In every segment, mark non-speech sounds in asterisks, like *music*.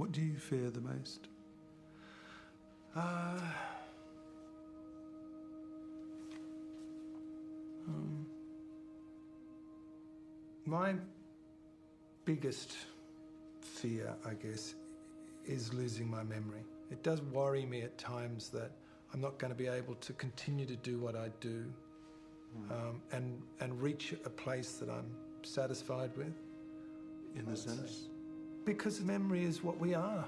What do you fear the most? Uh, um, my biggest fear, I guess, is losing my memory. It does worry me at times that I'm not going to be able to continue to do what I do um, and, and reach a place that I'm satisfied with. In the sense? Because memory is what we are.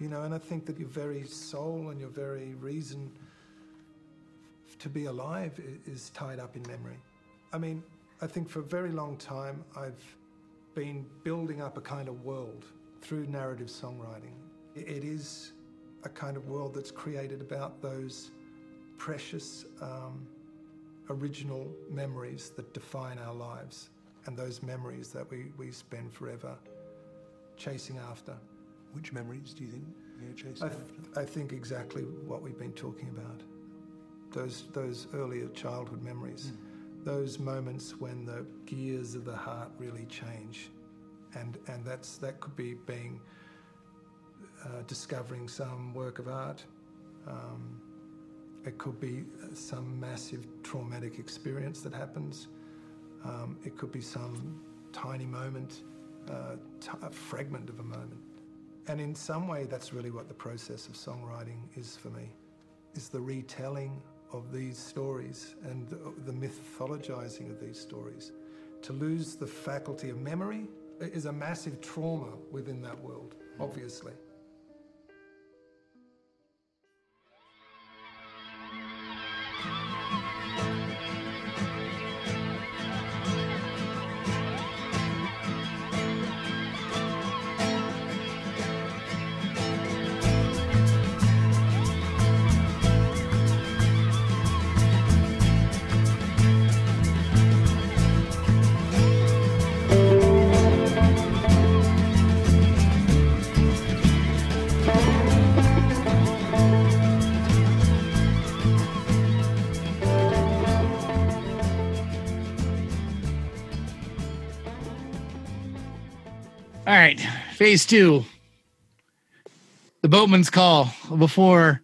You know, and I think that your very soul and your very reason to be alive is tied up in memory. I mean, I think for a very long time I've been building up a kind of world through narrative songwriting. It is a kind of world that's created about those precious, um, original memories that define our lives and those memories that we, we spend forever chasing after. Which memories do you think you're chasing I, after? I think exactly what we've been talking about. Those, those earlier childhood memories, those moments when the gears of the heart really change. And, and that's, that could be being uh, discovering some work of art. Um, it could be uh, some massive traumatic experience that happens. Um, it could be some tiny moment, uh, a fragment of a moment. And in some way, that's really what the process of songwriting is for me, is the retelling of these stories and the, the mythologizing of these stories. To lose the faculty of memory is a massive trauma within that world, obviously. All right, phase two. The boatman's call before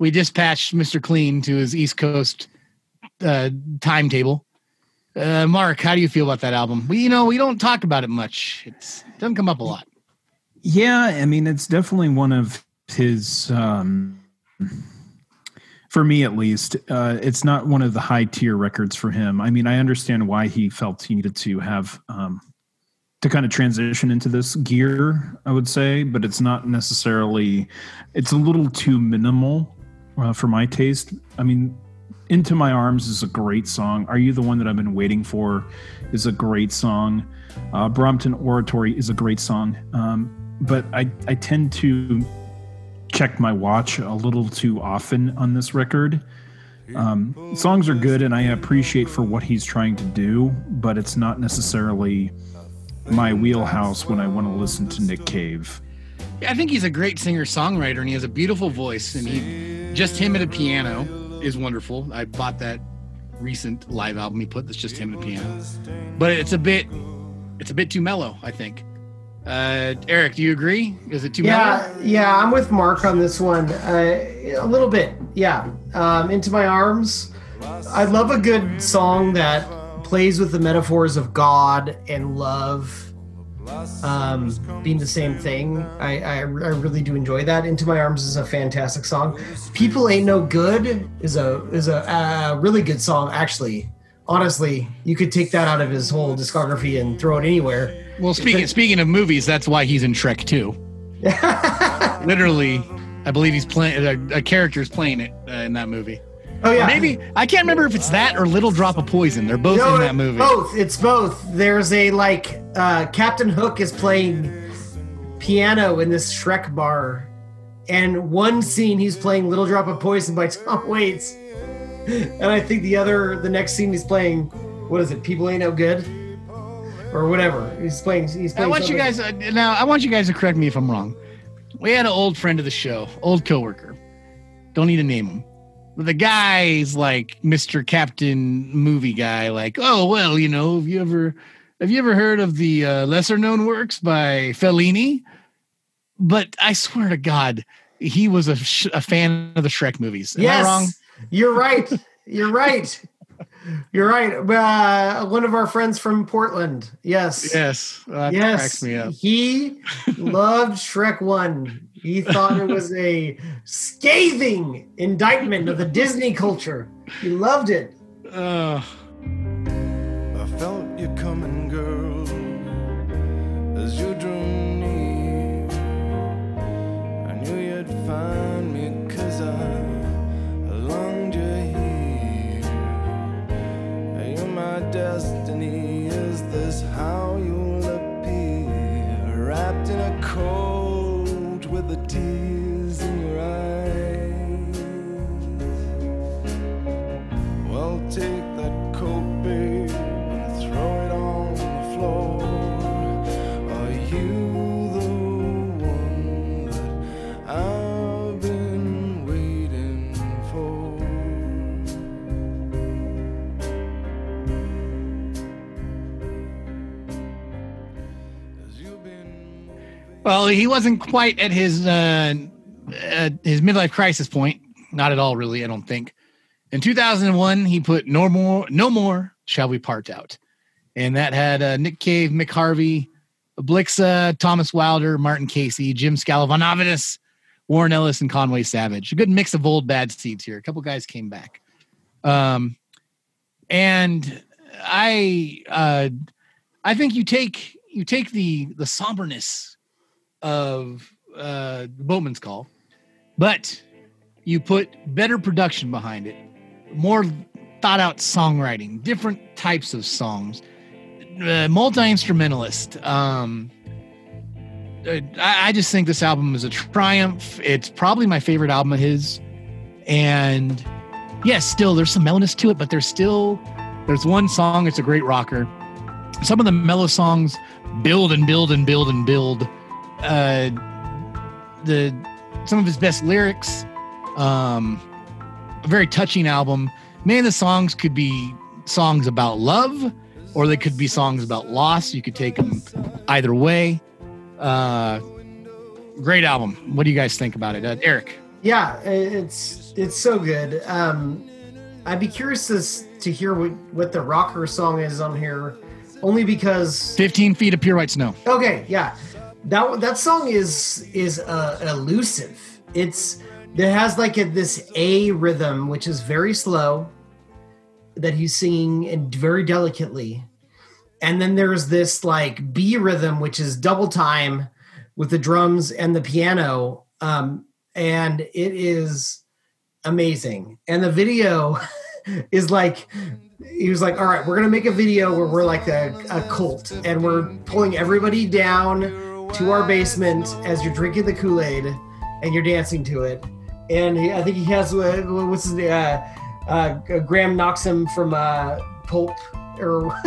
we dispatched Mr. Clean to his East Coast uh, timetable. Uh, Mark, how do you feel about that album? We, you know, we don't talk about it much. It's, it doesn't come up a lot. Yeah, I mean, it's definitely one of his. Um, for me, at least, uh, it's not one of the high tier records for him. I mean, I understand why he felt he needed to have um, to kind of transition into this gear. I would say, but it's not necessarily. It's a little too minimal uh, for my taste. I mean, "Into My Arms" is a great song. "Are You the One That I've Been Waiting For" is a great song. Uh, Brompton Oratory is a great song. Um, but I, I tend to check my watch a little too often on this record. Um, songs are good and I appreciate for what he's trying to do, but it's not necessarily my wheelhouse when I want to listen to Nick Cave. Yeah, I think he's a great singer songwriter and he has a beautiful voice. And he just him at a piano is wonderful. I bought that recent live album he put that's just him at a piano, but it's a bit it's a bit too mellow. I think. Uh, Eric, do you agree? Is it too yeah, mellow? yeah, I'm with Mark on this one. Uh, a little bit, yeah. Um, Into my arms. I love a good song that plays with the metaphors of God and love um, being the same thing. I, I, I really do enjoy that. Into my arms is a fantastic song. People ain't no good is a is a uh, really good song. Actually, honestly, you could take that out of his whole discography and throw it anywhere. Well, speaking speaking of movies, that's why he's in Shrek 2. *laughs* Literally, I believe he's playing a, a character is playing it uh, in that movie. Oh yeah, Or maybe I can't remember if it's that or Little Drop of Poison. They're both No, in that movie. Both. It's both. There's a like uh, Captain Hook is playing piano in this Shrek bar, and one scene he's playing "Little Drop of Poison" by *laughs* Tom Waits, and I think the other, the next scene he's playing, what is it? People ain't no good, or whatever. He's playing. He's I playing. want you guys uh, now. I want you guys to correct me if I'm wrong. We had an old friend of the show, old coworker. Don't need to name him. The guy's like Mr. Captain movie guy. Like, oh well, you know, have you ever have you ever heard of the uh, lesser known works by Fellini? but I swear to God, he was a, sh- a fan of the Shrek movies. Am yes, I wrong? you're right. You're right. You're right. Uh, one of our friends from Portland. Yes. Yes. That yes. cracks me up. He loved Shrek 1. He thought it was a scathing indictment of the Disney culture. He loved it. Uh, I felt you coming, girl, as you drew near. I knew you'd find me, cause I longed you here. You're my destiny, is this how you'll appear? Wrapped in a coat with well, he wasn't quite at his uh, uh, his midlife crisis point. Not at all, really. I don't think. In 2001, he put "No More, No More Shall We Part" out, and that had uh, Nick Cave, Mick Harvey, Blixa, Thomas Wydler, Martin Casey, Jim Sclavunos, Warren Ellis, and Conway Savage. A good mix of old bad seeds here. A couple guys came back, um, and I uh, I think you take you take the the somberness of uh, the Boatman's Call, but you put better production behind it, more thought out songwriting, different types of songs, uh, multi instrumentalist. Um, uh, I, I just think this album is a triumph. It's probably my favorite album of his, and yes, still there's some mellowness to it, but there's still there's one song. It's a great rocker. Some of the mellow songs build and build and build and build. Uh, the some of his best lyrics. Um, a very touching album. Many of the songs could be songs about love, or they could be songs about loss. You could take them either way. Uh, great album. What do you guys think about it, uh, Eric? Yeah, it's it's so good. Um, I'd be curious to, to hear what, what the rocker song is on here, only because Fifteen feet of pure white snow. Okay, yeah, that that song is is uh, elusive. It's it has like a, this A rhythm, which is very slow, that he's singing and very delicately, and then there's this like B rhythm, which is double time with the drums and the piano, um, and it is amazing. And the video *laughs* is like he was like, all right, we're gonna make a video where we're like a, a cult and we're pulling everybody down to our basement as you're drinking the Kool Aid and you're dancing to it. And he, I think he has uh, what's his name? Uh, uh, Graham Noxham from uh, Pulp, or *laughs*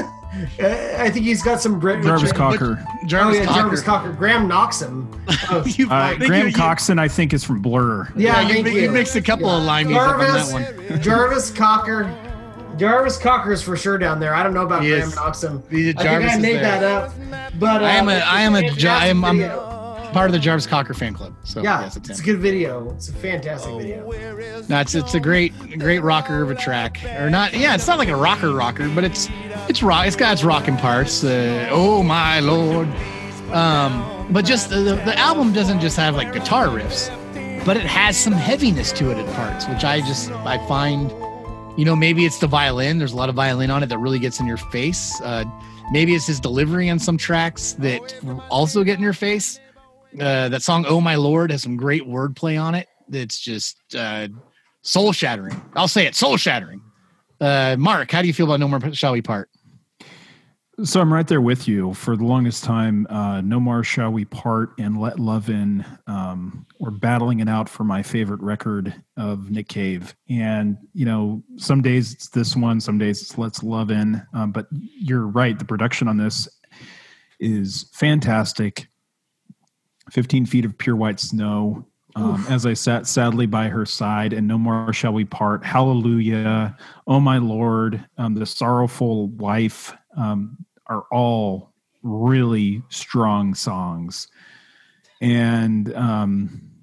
I think he's got some Brit. Jarvis oh Cocker. Jarvis yeah, Cocker. Jarvis Cocker. Graham Noxham. *laughs* Oh, You- Uh, Graham you- you- Coxon, I think, is from Blur. yeah, you, thank mi- you. you mixed a couple of line names up on that one. Jarvis Cocker. Jarvis Cocker is for sure down there. I don't know about He Graham is. Noxham. The I think I made there. that up. But uh, I am a- it's I am a fantastic Ja- I'm- I'm- Part of the Jarvis Cocker fan club. So yeah, yes, it's it's a good video. It's a fantastic video. No, it's it's a great great rocker of a track, or not? Yeah, it's not like a rocker rocker, but it's it's rock. It's got its rocking parts. Uh, oh my lord! Um, but just the, the album doesn't just have like guitar riffs, but it has some heaviness to it at parts, which I just I find, you know, maybe it's the violin. There's a lot of violin on it that really gets in your face. Uh, maybe it's his delivery on some tracks that also get in your face. Uh, that song "Oh My Lord" has some great wordplay on it. That's just uh, soul shattering. I'll say it, soul shattering. Uh, Mark, how do you feel about "No More Shall We Part"? So I'm right there with you. For the longest time, uh, No More Shall We Part and Let Love In um, were battling it out for my favorite record of Nick Cave. And, you know, some days it's this one, some days it's Let's Love In. Um, but you're right. The production on this is fantastic. 15 feet of pure white snow. Um, as I sat sadly by her side, and no more shall we part. Hallelujah. Oh my Lord. Um, the sorrowful life um, are all really strong songs. and um,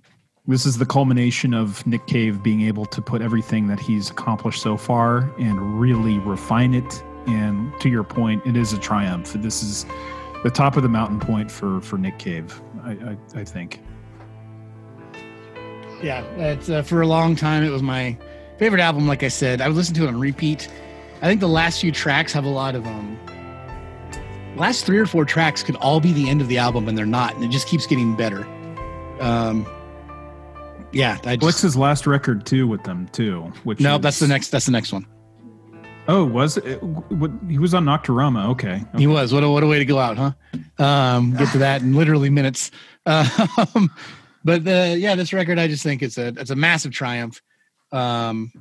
this is the culmination of Nick Cave being able to put everything that he's accomplished so far and really refine it. And to your point, it is a triumph. This is the top of the mountain point for for Nick Cave. I, I, I think. Yeah, uh, for a long time. It was my favorite album. Like I said, I would listen to it on repeat. I think the last few tracks have a lot of um. Last three or four tracks could all be the end of the album, and they're not, and it just keeps getting better. Um, yeah, I just, Flex's last record too with them too. Which no, is- that's the next. That's the next one. Oh, was it? What he was on Nocturama? Okay, He was. What a what a way to go out, huh? Um, get to that in literally minutes. *laughs* Um, but the yeah, this record I just think it's a it's a massive triumph. Um,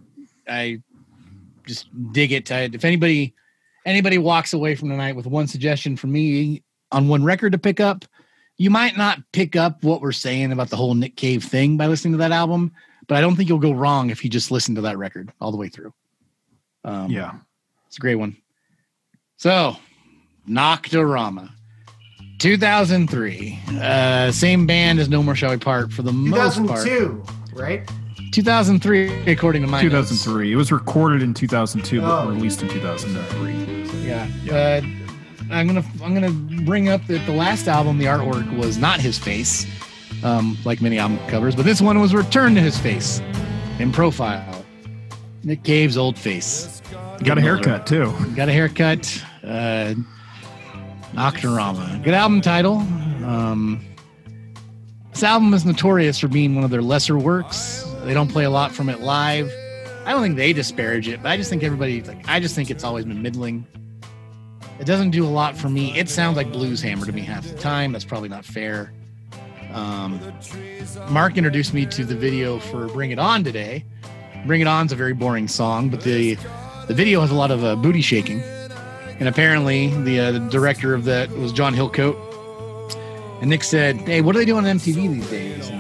I just dig it. I, if anybody anybody walks away from tonight with one suggestion from me on one record to pick up, you might not pick up what we're saying about the whole Nick Cave thing by listening to that album, but I don't think you'll go wrong if you just listen to that record all the way through. Um, yeah. it's a great one. So, Nocturama, 2003. Uh, same band as No More Shall We Part for the most part. 2002, right? 2003, according to my notes. 2003. It was recorded in 2002, but Oh. released in 2003. Yeah. Uh, I'm gonna I'm gonna bring up that the last album, the artwork was not his face, um, like many album covers, but this one was returned to his face in profile. Nick Cave's old face. Got a haircut too. Got a haircut. Uh, Nocturama. Good album title. Um, this album is notorious for being one of their lesser works. They don't play a lot from it live. I don't think they disparage it, but I just think everybody like I just think it's always been middling. It doesn't do a lot for me. It sounds like Blues Hammer to me half the time. That's probably not fair. Um, Mark introduced me to the video for Bring It On today. Bring It On's a very boring song, but the the video has a lot of uh, booty shaking. And apparently, the, uh, the director of that was John Hillcoat. And Nick said, "Hey, what are they doing on MTV these days?"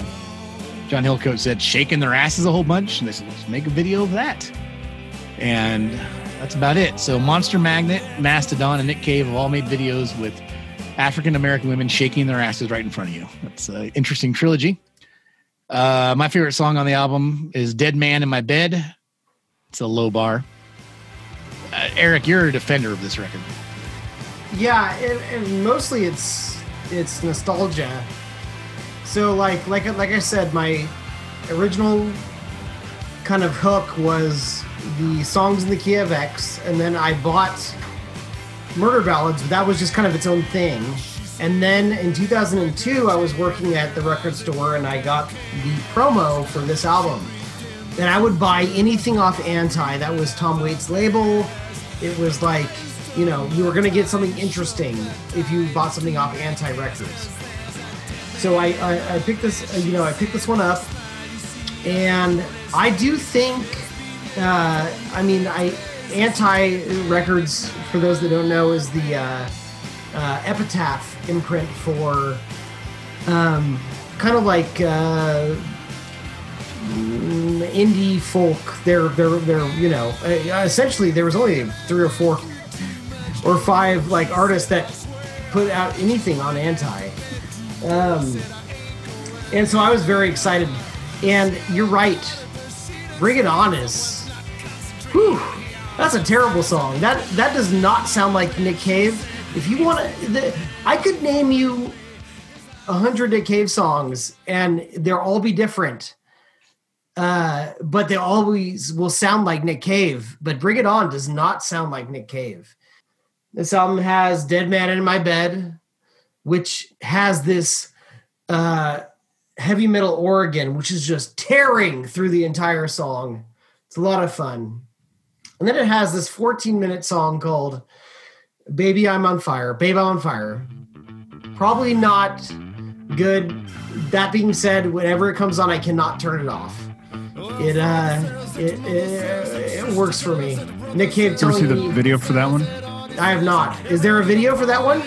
John Hillcoat said, "Shaking their asses a whole bunch." And they said, "Let's make a video of that." And that's about it. So Monster Magnet, Mastodon, and Nick Cave have all made videos with African American women shaking their asses right in front of you. That's an interesting trilogy. Uh, my favorite song on the album is "Dead Man in My Bed." It's a low bar. Uh, Eric, you're a defender of this record. Yeah, and, and mostly it's it's nostalgia. So like like like I said, my original kind of hook was the songs in the key of X, and then I bought Murder Ballads, but that was just kind of its own thing. And then in 2002, I was working at the record store, and I got the promo for this album. And I would buy anything off Anti. That was Tom Waits' label. It was like, you know, you were going to get something interesting if you bought something off Anti Records. So I, I, I picked this, uh, you know, I picked this one up, and I do think, uh, I mean, I Anti Records, for those that don't know, is the uh, uh, epitaph imprint for um, kind of like uh, mm, indie folk. They're they're they're you know uh, essentially there was only three or four or five like artists that put out anything on Anti. Um, and so I was very excited. And you're right. Bring It On is, whew, that's a terrible song. That that does not sound like Nick Cave. If you want to, I could name you a hundred Nick Cave songs, and they'll all be different. Uh, but they always will sound like Nick Cave. But Bring It On does not sound like Nick Cave. This album has Dead Man in My Bed, which has this uh, heavy metal organ, which is just tearing through the entire song. It's a lot of fun. And then it has this 14 minute song called Baby I'm on Fire. Babe I'm on Fire. Probably not good. That being said, whenever it comes on, I cannot turn it off. It uh it, it, it works for me. Nick Cave You ever telling see the video for that one? I have not. Is there a video for that one?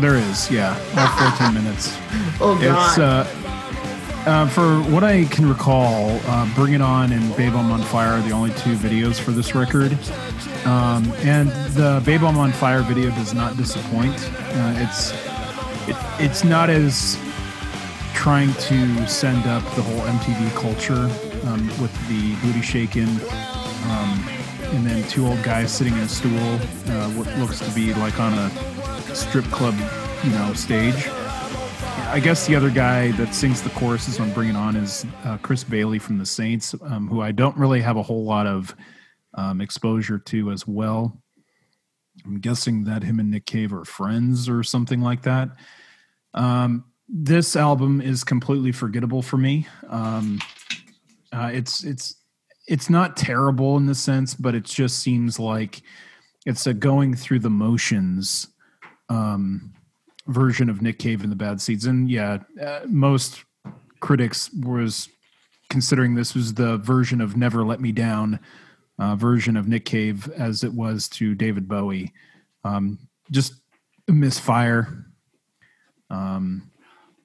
There is, yeah, about 14 minutes. *laughs* Oh god. It's uh, uh, for what I can recall, uh, "Bring It On" and "Babe I'm on Fire" are the only two videos for this record. Um, and the "Babe I'm on Fire" video does not disappoint. Uh, it's it, it's not as trying to send up the whole MTV culture um, with the booty shaking, um, and then two old guys sitting in a stool, uh, what looks to be like on a strip club, you know, stage. I guess the other guy that sings the choruses on Bring It On is uh, Chris Bailey from the Saints, um, who I don't really have a whole lot of um, exposure to as well. I'm guessing that him and Nick Cave are friends or something like that. Um, this album is completely forgettable for me. Um, uh, it's it's it's not terrible in the sense, but it just seems like it's a going through the motions um, version of Nick Cave and the Bad Seeds. And yeah, uh, most critics was considering this was the version of Never Let Me Down uh, version of Nick Cave as it was to David Bowie. Um, just a misfire. Um,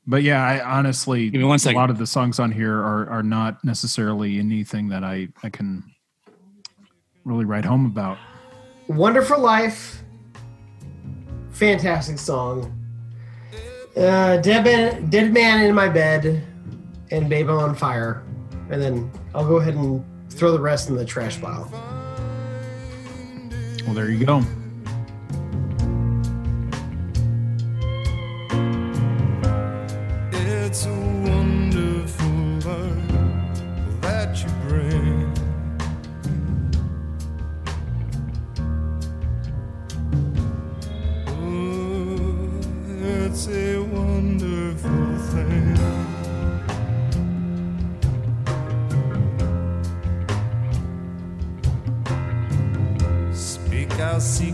but yeah, I honestly, Give me one a lot of the songs on here are are not necessarily anything that I I can really write home about. Wonderful Life. Fantastic song. Uh, Dead Man, Dead Man in My Bed and Babe on Fire. And then I'll go ahead and throw the rest in the trash pile. Well, there you go.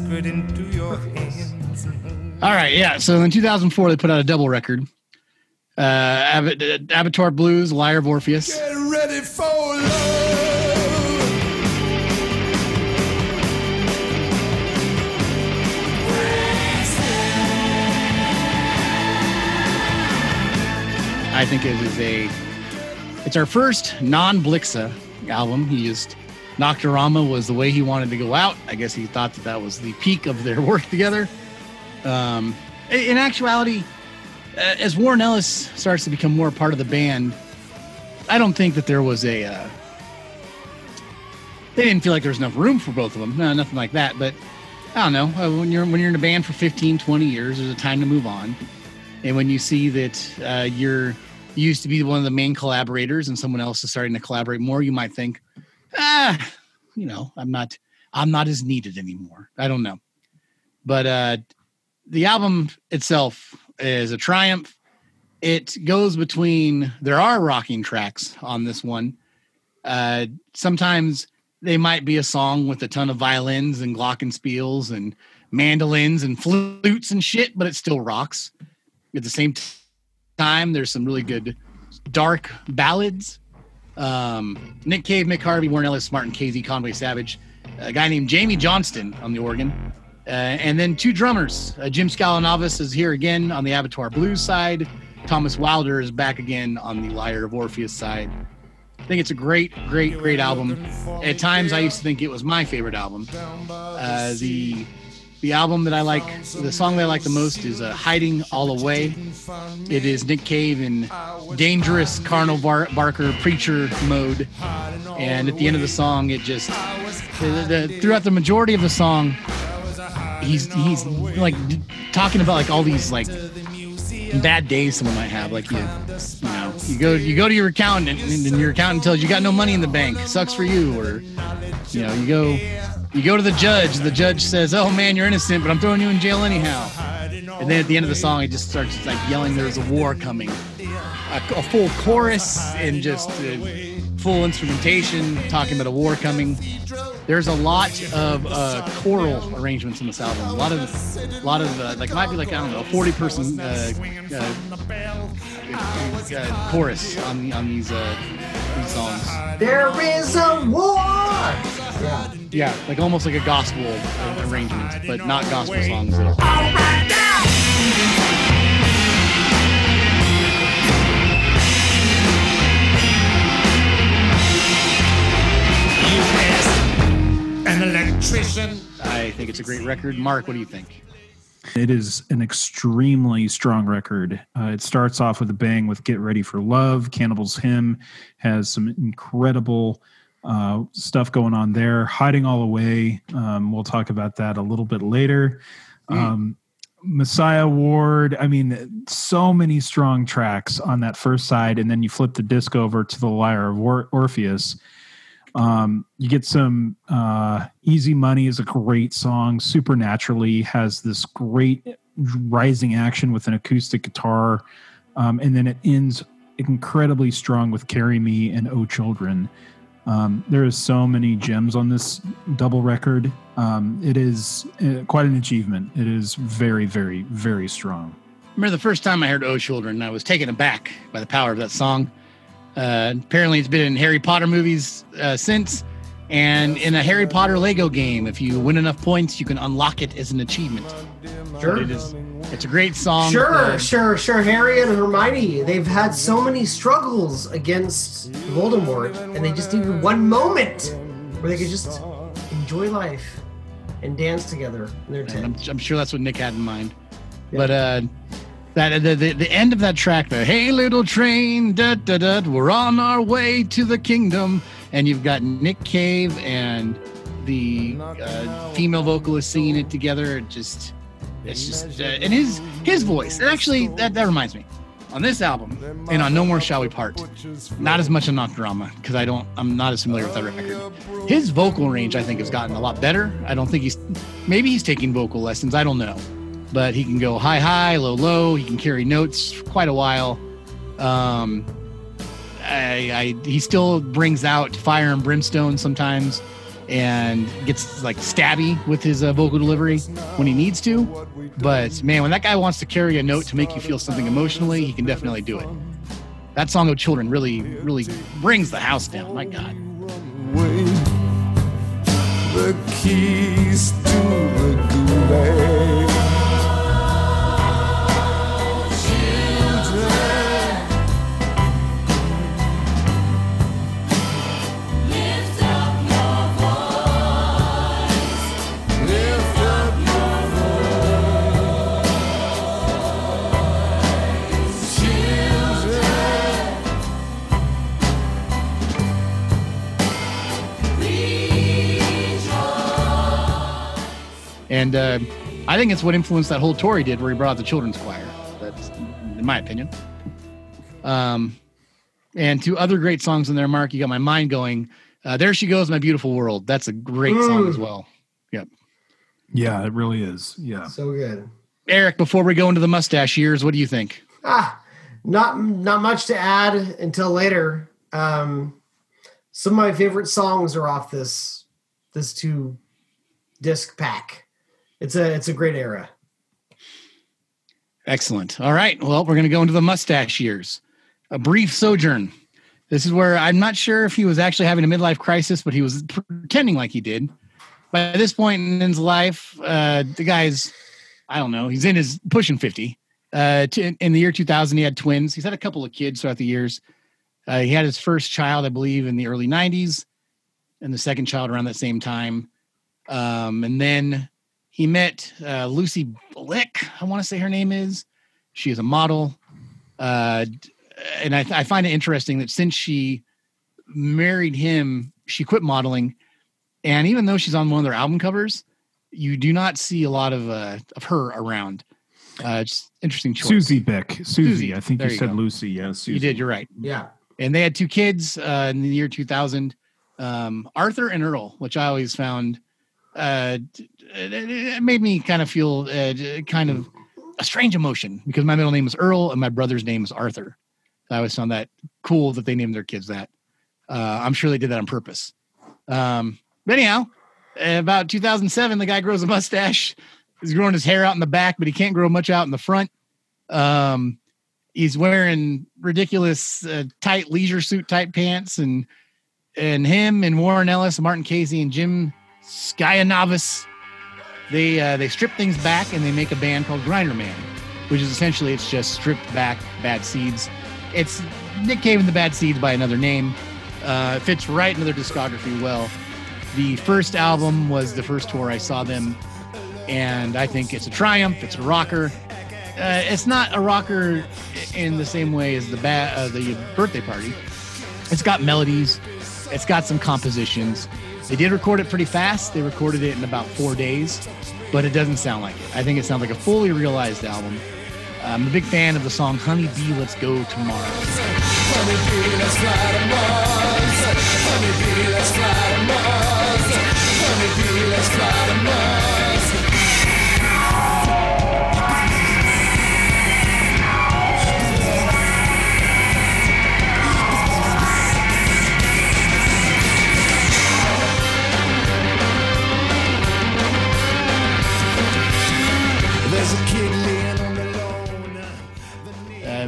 Secret into your hands. All right, yeah. So in 2004, they put out a double record. Uh, Ab- Abattoir Blues, Lyre of Orpheus. Get ready for love. I think it is a. It's our first non-Blixa album. He used Nocturama was the way he wanted to go out. I guess he thought that that was the peak of their *laughs* work together. Um, in actuality, uh, as Warren Ellis starts to become more part of the band, I don't think that there was a. Uh, they didn't feel like there was enough room for both of them. No, nothing like that. But I don't know. Uh, When you're when you're in a band for 15, 20 years, there's a time to move on. And when you see that uh, you're you used to be one of the main collaborators and someone else is starting to collaborate more, you might think, ah, you know, I'm not I'm not as needed anymore. I don't know. But uh the album itself is a triumph. It goes between there are rocking tracks on this one. Uh sometimes they might be a song with a ton of violins and glockenspiels and mandolins and flutes and shit, but it still rocks. At the same time, there's some really good dark ballads. Um, Nick Cave, Mick Harvey, Warren Ellis, Martin Casey, Conway Savage, a guy named Jamie Johnston on the organ, uh, and then two drummers. Uh, Jim Sclavunos is here again on the Abattoir Blues side. Thomas Wydler is back again on the Lyre of Orpheus side. I think it's a great, great, great album. At times, I used to think it was my favorite album. Uh, the the album that I like, the song that I like the most is uh, "Hiding All Away." It is Nick Cave in dangerous Carnal Bar- Barker preacher mode, and at the end of the song, it just the, the, throughout the majority of the song, he's he's like talking about like all these like bad days someone might have. Like you, you know, you go you go to your accountant and, and your accountant tells you you got no money in the bank. Sucks for you. Or you know, you go you go to the judge. The judge says, "Oh man, you're innocent, but I'm throwing you in jail anyhow." And then at the end of the song, it just starts like yelling, "There's a war coming." A, a full chorus and just uh, full instrumentation talking about a war coming. There's a lot of uh, choral arrangements in this album. A lot of, a lot of uh, like might be like I don't know, a 40 person uh, uh, uh, chorus on the, on these uh, these songs. There is a war! Yeah. Yeah, like almost like a gospel arrangement, but not gospel songs at all. An electrician. I think it's a great record. Mark, what do you think? It is an extremely strong record. Uh, it starts off with a bang with Get Ready for Love. Cannibal's Hymn has some incredible uh, stuff going on there. Hiding All Away, um, we'll talk about that a little bit later. Um, Messiah Ward, I mean, so many strong tracks on that first side. And then you flip the disc over to the Lyre of Or- Orpheus. Um, you get some uh, Easy Money is a great song. Supernaturally has this great rising action with an acoustic guitar. Um, and then it ends incredibly strong with Carry Me and Oh Children. Um, there is so many gems on this double record. Um, it is uh, quite an achievement. It is very, very, very strong. remember the first time I heard Oh Children, I was taken aback by the power of that song. Uh, apparently, it's been in Harry Potter movies uh, since, and in a Harry Potter Lego game, if you win enough points, you can unlock it as an achievement. Sure. It is. It's a great song. Sure, Uh, sure, sure. Harry and Hermione, they've had so many struggles against Voldemort, and they just needed one moment where they could just enjoy life and dance together in their tent. I'm, I'm sure that's what Nick had in mind. Yeah. But uh, that the, the the end of that track, the "Hey little train, da da da, we're on our way to the kingdom," and you've got Nick Cave and the uh, female vocalist singing it together. Just, it's just, uh, and his his voice. Actually, that that reminds me, on this album and on No More Shall We Part, not as much on Nocturama because I don't, I'm not as familiar with that record. His vocal range, I think, has gotten a lot better. I don't think he's, maybe he's taking vocal lessons. I don't know, but he can go high, high, low, low. He can carry notes for quite a while. Um, I, I, he still brings out fire and brimstone sometimes, and gets like stabby with his uh, vocal delivery when he needs to. But man, when that guy wants to carry a note to make you feel something emotionally, he can definitely do it. That song of children really, really brings the house down. My God. The keys to the. And uh, I think it's what influenced that whole tour he did where he brought out the children's choir. That's in my opinion. Um, and two other great songs in there, Mark. You got my mind going. Uh, there she goes, my beautiful world. That's a great song as well. Yep. Yeah, it really is. Yeah. So good. Eric, before we go into the mustache years, what do you think? Ah, not not much to add until later. Um, some of my favorite songs are off this this two disc pack. It's a it's a great era. Excellent. All right. Well, we're going to go into the mustache years. A brief sojourn. This is where I'm not sure if he was actually having a midlife crisis, but he was pretending like he did. By this point in his life, uh, the guy's, I don't know, he's in his pushing 50. Uh, in the year 2000, he had twins. He's had a couple of kids throughout the years. Uh, he had his first child, I believe, in the early 90s, and the second child around that same time. Um, and then he met uh, Lucy Blick, I want to say her name is. She is a model. Uh, and I, I find it interesting that since she married him, she quit modeling. And even though she's on one of their album covers, you do not see a lot of uh, of her around. Uh, it's interesting choice. Susie Beck. Susie. Susie. I think There you you said go. Lucy. Yeah, Susie. You did. You're right. Yeah. And they had two kids uh, in the year 2000, um, Arthur and Earl, which I always found uh, it made me kind of feel uh, kind of a strange emotion because my middle name is Earl and my brother's name is Arthur. I always found that cool that they named their kids that. Uh, I'm sure they did that on purpose. Um, but anyhow, about 2007, the guy grows a mustache. He's growing his hair out in the back, but he can't grow much out in the front. Um, he's wearing ridiculous uh, tight leisure suit type pants and and him and Warren Ellis, Martin Casey and Jim Sclavunos, they uh, they strip things back and they make a band called Grinderman, which is essentially it's just stripped back Bad Seeds. It's Nick Cave and the Bad Seeds by another name. Uh, fits right into their discography well. The first album was the first tour I saw them, and I think it's a triumph. It's a rocker. Uh, it's not a rocker in the same way as the ba- uh, the birthday party. It's got melodies. It's got some compositions. They did record it pretty fast. They recorded it in about four days, but it doesn't sound like it. I think it sounds like a fully realized album. I'm a big fan of the song "Honey Bee, Let's Go Tomorrow."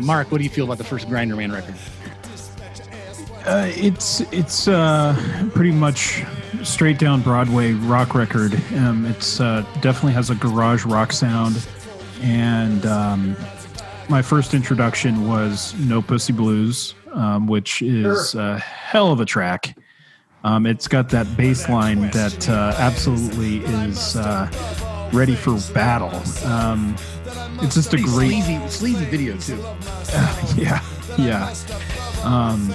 Mark, what do you feel about the first Grinderman record? Uh, it's it's uh, pretty much straight down Broadway rock record. Um, it's uh, definitely has a garage rock sound, and um, my first introduction was No Pussy Blues, um, which is a hell of a track. Um, it's got that bass line that uh, absolutely is uh, ready for battle. It's just a great sleazy, sleazy video too. *laughs* yeah, yeah. Um,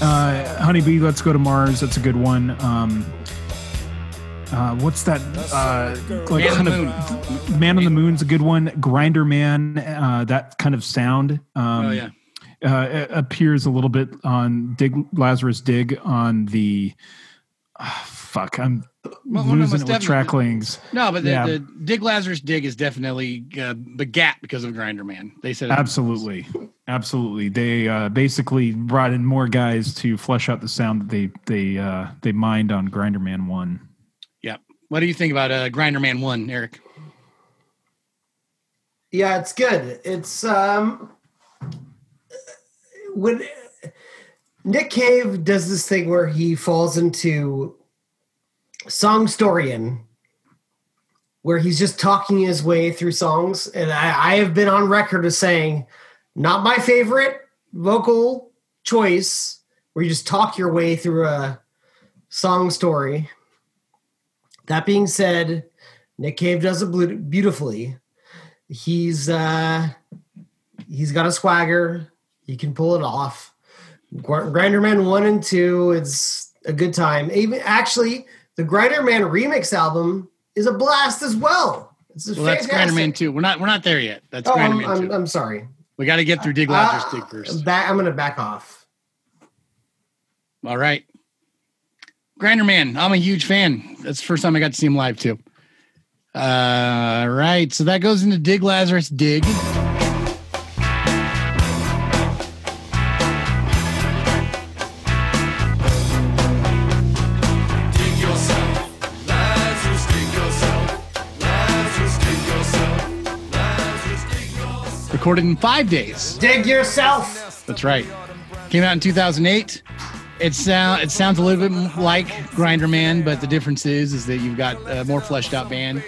uh, Honeybee, let's go to Mars. That's a good one. Um, uh, what's that? Uh, like Man on kind the of Man on the Moon's a good one. Grinderman, uh, that kind of sound. Um, oh yeah, uh, it appears a little bit on Dig Lazarus Dig on the. Fuck, I'm Well, well, no, losing it with definitely. track lings. no, but the, Yeah. the Dig Lazarus Dig is definitely uh, begat because of Grinderman. They said it Absolutely, absolutely. They uh, basically brought in more guys to flesh out the sound that they they uh, they mined on Grinderman One. Yeah. What do you think about uh, Grinderman One, Eric? Yeah, it's good. It's um when Nick Cave does this thing where he falls into songstorian where he's just talking his way through songs. And I, I have been on record as saying not my favorite vocal choice where you just talk your way through a song story. That being said nick cave does it beautifully. He's uh he's got a swagger. He can pull it off. Gr- grinderman 1 and 2 it's a good time. Even actually the Grinderman remix album is a blast as well it's Well, that's Grinderman too. We're not we're not there yet. That's oh Grinder I'm, Man I'm, I'm sorry we got to get through Dig Lazarus Uh, Dig first. back, i'm gonna back off All right. Grinderman, I'm a huge fan. That's the first time I got to see him live too. Uh, right. So that goes into Dig Lazarus. Dig Recorded in five days. dig yourself That's right. Came out in 2008. It sound it sounds a little bit like Grinderman, but the difference is is that you've got a more fleshed out band,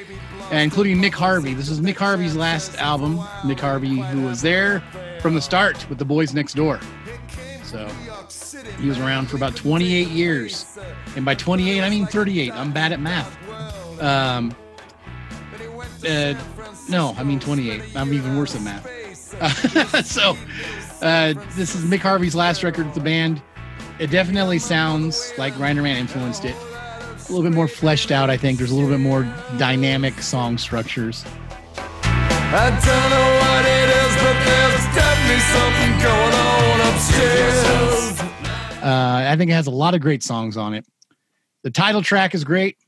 uh, including Mick Harvey. This is Mick Harvey's last album. Mick Harvey, who was there from the start with the Boys Next Door. So he was around for about 28 years, and by 28 I mean 38. I'm bad at math. Um, uh, no, I mean 28. I'm even worse at math. *laughs* so uh, this is Mick Harvey's last record with the band. It definitely sounds like Grinderman influenced it. A little bit more fleshed out, I think. There's a little bit more dynamic song structures. I don't know what it is, but there's definitely something going on upstairs. Uh, I think it has a lot of great songs on it. The title track is great.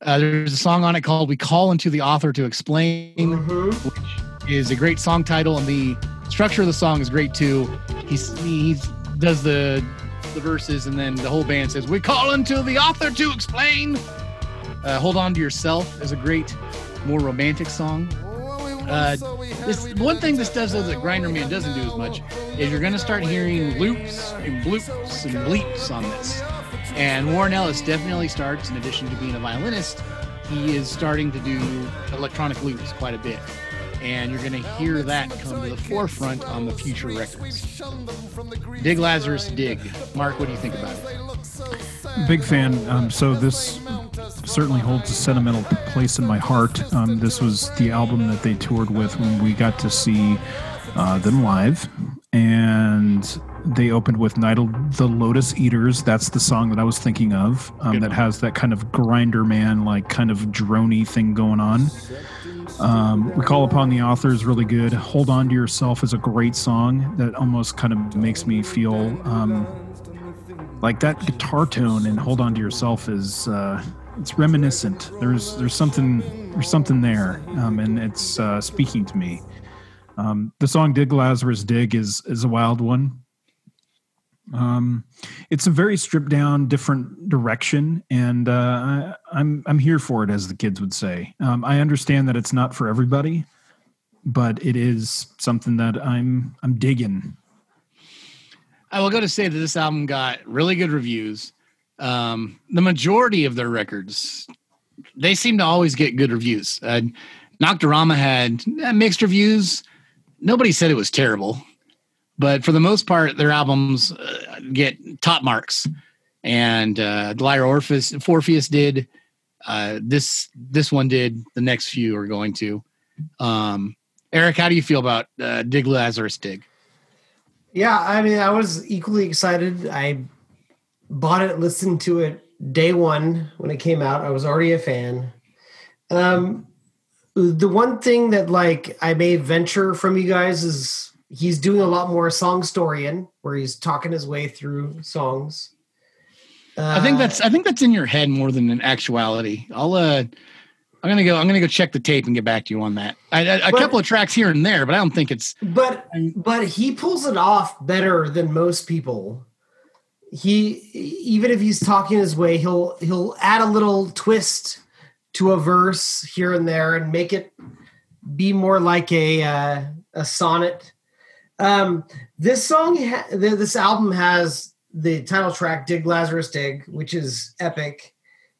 Uh, there's a song on it called "We Call Into the Author to Explain," which is a great song title, and the structure of the song is great too. He does the the verses, and then the whole band says, "We call into the author to explain." Uh, "Hold On to Yourself" is a great, more romantic song. Uh, this one thing this does though that Grinderman doesn't do as much is you're going to start hearing loops and bloops and bleeps on this. And Warren Ellis definitely starts, in addition to being a violinist, he is starting to do electronic loops quite a bit. And you're going to hear that come to the forefront on the future records. Dig Lazarus Dig. Mark, what do you think about it? Big fan. Um, so this certainly holds a sentimental place in my heart. Um, this was the album that they toured with when we got to see uh, them live, and they opened with "Night of the Lotus Eaters." That's the song that I was thinking of. Um, that has that kind of Grinderman, like kind of drony thing going on. Um, we call upon the author is really good. Hold on to yourself is a great song that almost kind of makes me feel um, like that guitar tone and hold on to yourself is uh, it's reminiscent. There's there's something there's something there, um, and it's uh, speaking to me. Um, the song "Dig Lazarus Dig" is is a wild one. Um, it's a very stripped down, different direction, and uh, I, I'm I'm here for it, as the kids would say. Um, I understand that it's not for everybody, but it is something that I'm I'm digging. I will go to say that this album got really good reviews. Um, the majority of their records, they seem to always get good reviews. Uh, Nocturama had eh, mixed reviews. Nobody said it was terrible, but for the most part, their albums uh, get top marks. And uh, Lyre of Orpheus, Orpheus did. Uh, this this one did. The next few are going to. Um, Eric, how do you feel about uh, Dig Lazarus Dig? Yeah, I mean, I was equally excited. I bought it, listened to it day one when it came out. I was already a fan. Um, the one thing that like I may venture from you guys is he's doing a lot more song storyin, where he's talking his way through songs. Uh, I think that's I think that's in your head more than in actuality. I'll uh I'm gonna go I'm gonna go check the tape and get back to you on that. I, I, a But- couple of tracks here and there, but I don't think it's but but he pulls it off better than most people he even if he's talking his way he'll he'll add a little twist to a verse here and there and make it be more like a uh, a sonnet um this song ha- this album has the title track dig lazarus dig which is epic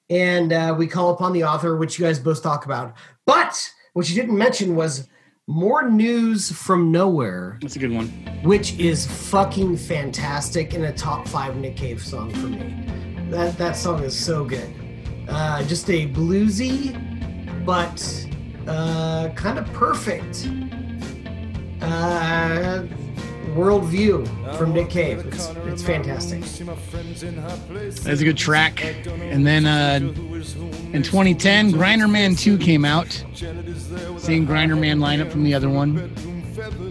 and uh, we call upon the author which you guys both talk about but what you didn't mention was more news from nowhere that's a good one. which is fucking fantastic and a top five Nick Cave song for me. That that song is so good. Uh, just a bluesy, but uh, kind of perfect uh, worldview from Nick Cave. It's, it's fantastic. That's a good track. And then uh in 2010, Grinderman 2 came out. Same Grinderman lineup from the other one.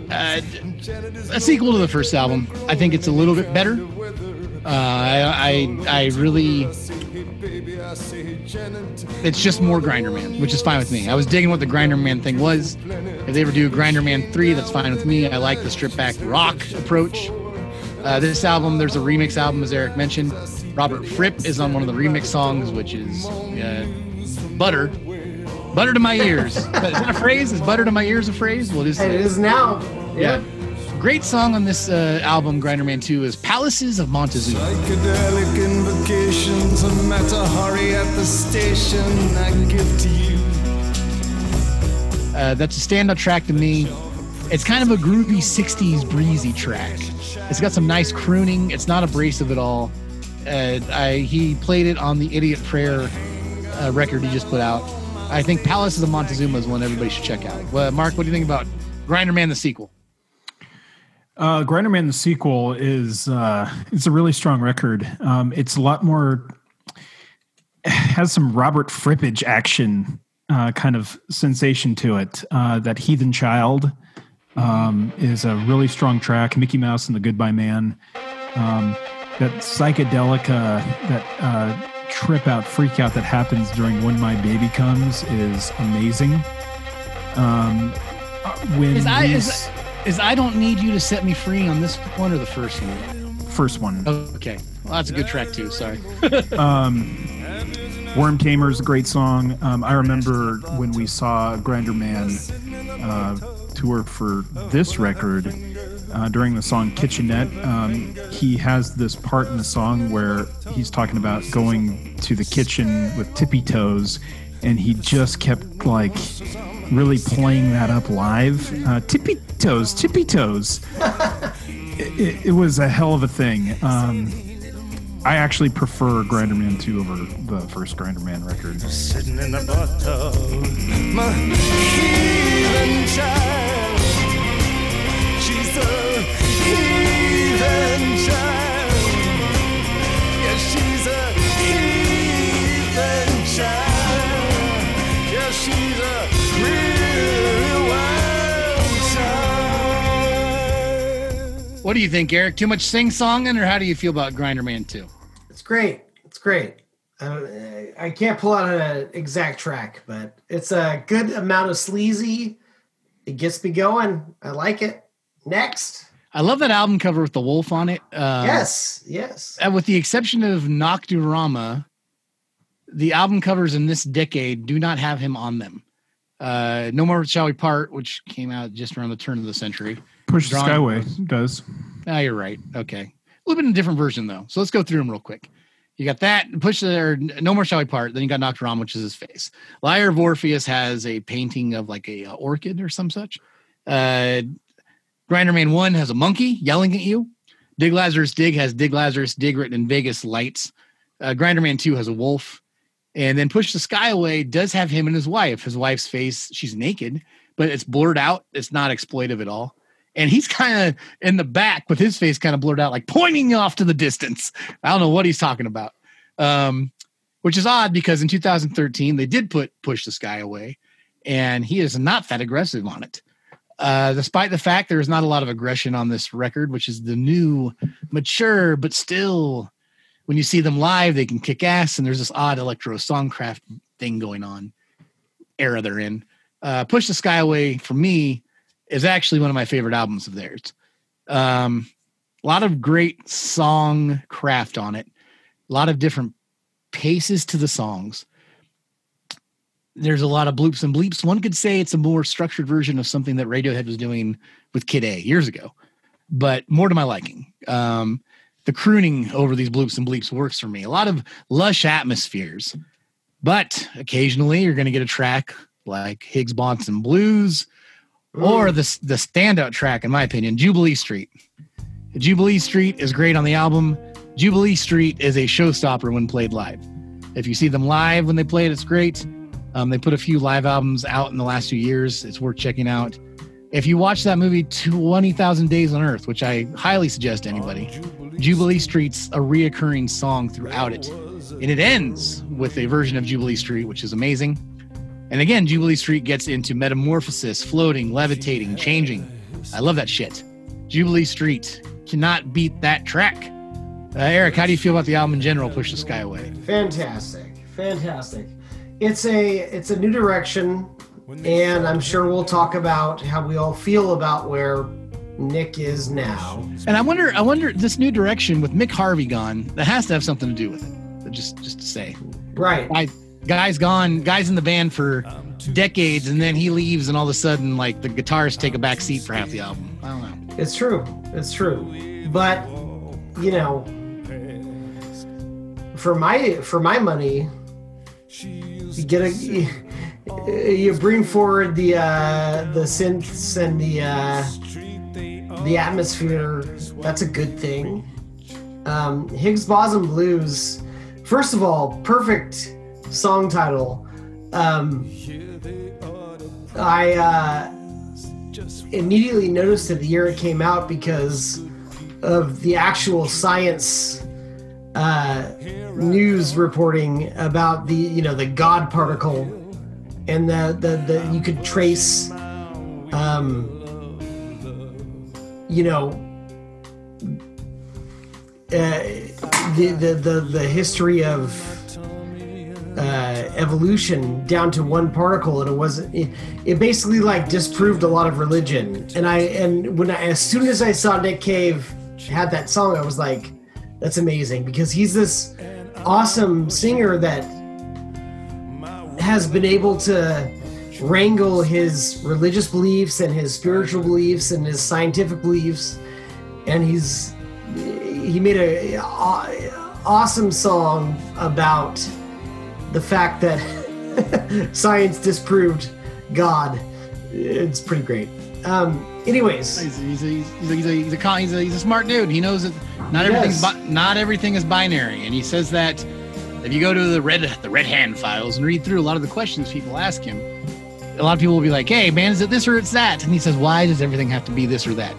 Uh, a sequel to the first album. I think it's a little bit better. Uh, I, I I really it's just more Grinderman, which is fine with me. I was digging what the Grinderman thing was. If they ever do Grinderman 3, that's fine with me. I like the stripped back rock approach. Uh, this album, there's a remix album, as Eric mentioned. Robert Fripp is on one of the remix songs, which is uh, Butter. Butter to my ears. *laughs* is that a phrase? Is butter to my ears a phrase? Well, it is. And it is now. Yeah. Great song on this uh, album, Grinderman 2, is Palaces of Montezuma. Psychedelic invocations, a Mata Hari at the station. I give to you. Uh, that's a standout track to me. It's kind of a groovy 60s breezy track. It's got some nice crooning. It's not abrasive at all. Uh, I, he played it on the Idiot Prayer uh, record he just put out. I think Palaces of Montezuma is one everybody should check out. Well, Mark, what do you think about Grinderman the sequel? Uh, Grinderman the sequel is uh, it's a really strong record. Um, it's a lot more has some Robert Frippage action uh, kind of sensation to it. Uh, that Heathen Child um, is a really strong track. Mickey Mouse and the Goodbye Man. Um, that psychedelic that uh, trip out freak out that happens during When My Baby Comes is amazing. Um, uh, when Is I, these- is, is I Don't Need You to Set Me Free on this one or the first one? first one. Okay. Well, that's a good track too. Sorry. *laughs* Um, Worm Tamer is a great song. Um, I remember when we saw Grinderman uh, tour for this record uh, during the song Kitchenette. Um, he has this part in the song where he's talking about going to the kitchen with tippy toes, and he just kept like really playing that up live. Uh, tippy toes, tippy toes. *laughs* it, it, it was a hell of a thing. Um, I actually prefer Grinderman 2 over the first Grinderman record. Sitting in the bathtub, my heathen child. She's a heathen child. What do you think, Eric? Too much sing songing, or how do you feel about Grinderman 2? It's great. It's great. Uh, I can't pull out an exact track, but it's a good amount of sleazy. It gets me going. I like it. Next. I love that album cover with the wolf on it. Uh, yes, yes. uh, with the exception of Nocturama, the album covers in this decade do not have him on them. Uh, no More Shall We Part, which came out just around the turn of the century. Push the Sky Away does. Ah, you're right. Okay. A little bit in a different version, though. So let's go through them real quick. You got that, push there, No More Shall We Part. Then you got Nocturama, which is his face. Lyre of Orpheus has a painting of like a uh, orchid or some such. Uh, Grinderman 1 has a monkey yelling at you. Dig Lazarus Dig has Dig Lazarus Dig written in Vegas lights. Uh, Grinderman 2 has a wolf. And then Push the Sky Away does have him and his wife. His wife's face, she's naked, but it's blurred out. It's not exploitive at all. And he's kind of in the back with his face kind of blurred out, like pointing off to the distance. I don't know what he's talking about. Um, which is odd because in 2013 they did put Push the Sky Away, and he is not that aggressive on it. Uh, despite the fact there is not a lot of aggression on this record, which is the new, mature, but still, when you see them live, they can kick ass, and there's this odd electro songcraft thing going on. Era they're in. Uh, Push the Sky Away for me is actually one of my favorite albums of theirs. Um, a lot of great song craft on it, a lot of different paces to the songs. There's a lot of bloops and bleeps. One could say it's a more structured version of something that Radiohead was doing with Kid A years ago, but more to my liking. Um, the crooning over these bloops and bleeps works for me. A lot of lush atmospheres, but occasionally you're going to get a track like Higgs Boson Blues or the the standout track, in my opinion, Jubilee Street. Jubilee Street is great on the album. Jubilee Street is a showstopper when played live. If you see them live when they play it, it's great. Um, they put a few live albums out in the last few years. It's worth checking out. If you watch that movie, 20,000 Days on Earth, which I highly suggest to anybody, Jubilee Street's a reoccurring song throughout it. And it ends with a version of Jubilee Street, which is amazing. And again, Jubilee Street gets into metamorphosis, floating, levitating, changing. I love that shit. Jubilee Street cannot beat that track. Uh, Eric, how do you feel about the album in general? Push the Sky Away. Fantastic. Fantastic. It's a it's a new direction and I'm sure we'll talk about how we all feel about where Nick is now. And I wonder, I wonder, this new direction with Mick Harvey gone, that has to have something to do with it. Just, just to say, Right. guy, guy's gone, guy's in the band for decades, and then he leaves, and all of a sudden, like the guitars take a back seat for half the album. I don't know. It's true. It's true. But you know, for my for my money, you get a *laughs* you bring forward the uh, the synths and the uh, the atmosphere. That's a good thing. Um, Higgs Boson Blues. First of all, perfect song title. Um, I uh, immediately noticed it the year it came out because of the actual science uh, news reporting about the you know the God particle and the the, the you could trace um, you know uh, the, the the the history of uh, evolution down to one particle, and it wasn't. It, it basically like disproved a lot of religion. And I and when I as soon as I saw Nick Cave had that song, I was like, "That's amazing," because he's this awesome singer that has been able to wrangle his religious beliefs and his spiritual beliefs and his scientific beliefs, and he's he made a, a awesome song about the fact that *laughs* science disproved God, it's pretty great. Um, anyways, He's, he's, a, he's, he's, a, he's, a, he's, a, he's a smart dude. He knows that not everything's Yes. bi- not everything is binary, and he says that if you go to the red the red hand files and read through a lot of the questions people ask him, a lot of people will be like, "Hey, man, is it this or it's that?" And he says, "Why does everything have to be this or that?"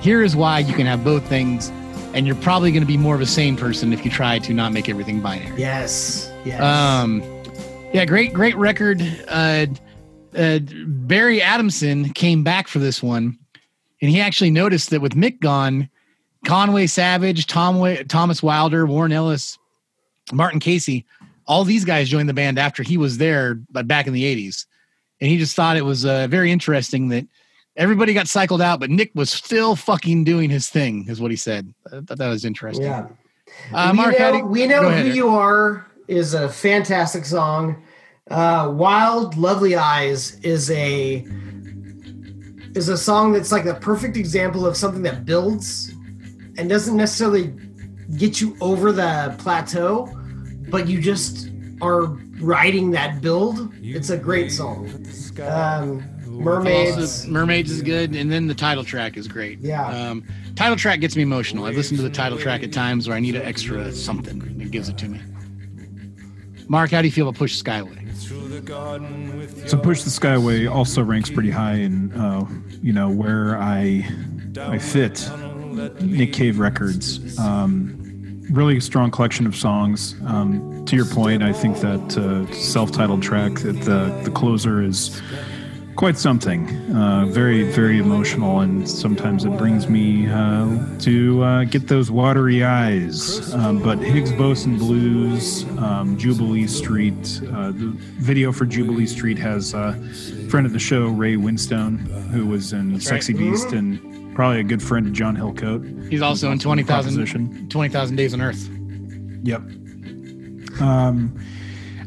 Here is why you can have both things, and you're probably going to be more of a sane person if you try to not make everything binary. yes, yes. Um, yeah, great, great record. Uh, uh, Barry Adamson came back for this one, and he actually noticed that with Mick gone, Conway Savage, Tom Thomas Wydler, Warren Ellis, Martin Casey, all these guys joined the band after he was there, but back in the '80s, and he just thought it was uh, very interesting that everybody got cycled out, but Nick was still fucking doing his thing, is what he said. I thought that was interesting. yeah. Uh, we Mark, know, do we know who ahead, you are is a fantastic song. Uh, Wild Lovely Eyes is a is a song that's like a perfect example of something that builds and doesn't necessarily get you over the plateau, but you just are riding that build. It's a great song. Um, Mermaids. Also, Mermaids is good, and then the title track is great. Yeah. Um, title track gets me emotional. I've listened to the title track at times where I need an extra something. It gives it to me. Mark, how do you feel about Push the Sky Away? So push the sky away also ranks pretty high in uh, you know where I I fit Nick Cave Records. Um, really strong collection of songs. Um, to your point, I think that uh, self-titled track, that the the closer is quite something. Uh, very very emotional, and sometimes it brings me uh, to uh, get those watery eyes. Um, but Higgs Boson Blues, um, Jubilee Street, uh, the video for Jubilee Street has a friend of the show Ray Winstone, who was in Sexy Beast and probably a good friend of John Hillcoat. He's also in 20,000 Proposition. 20,000 Days on Earth. Yep. Um,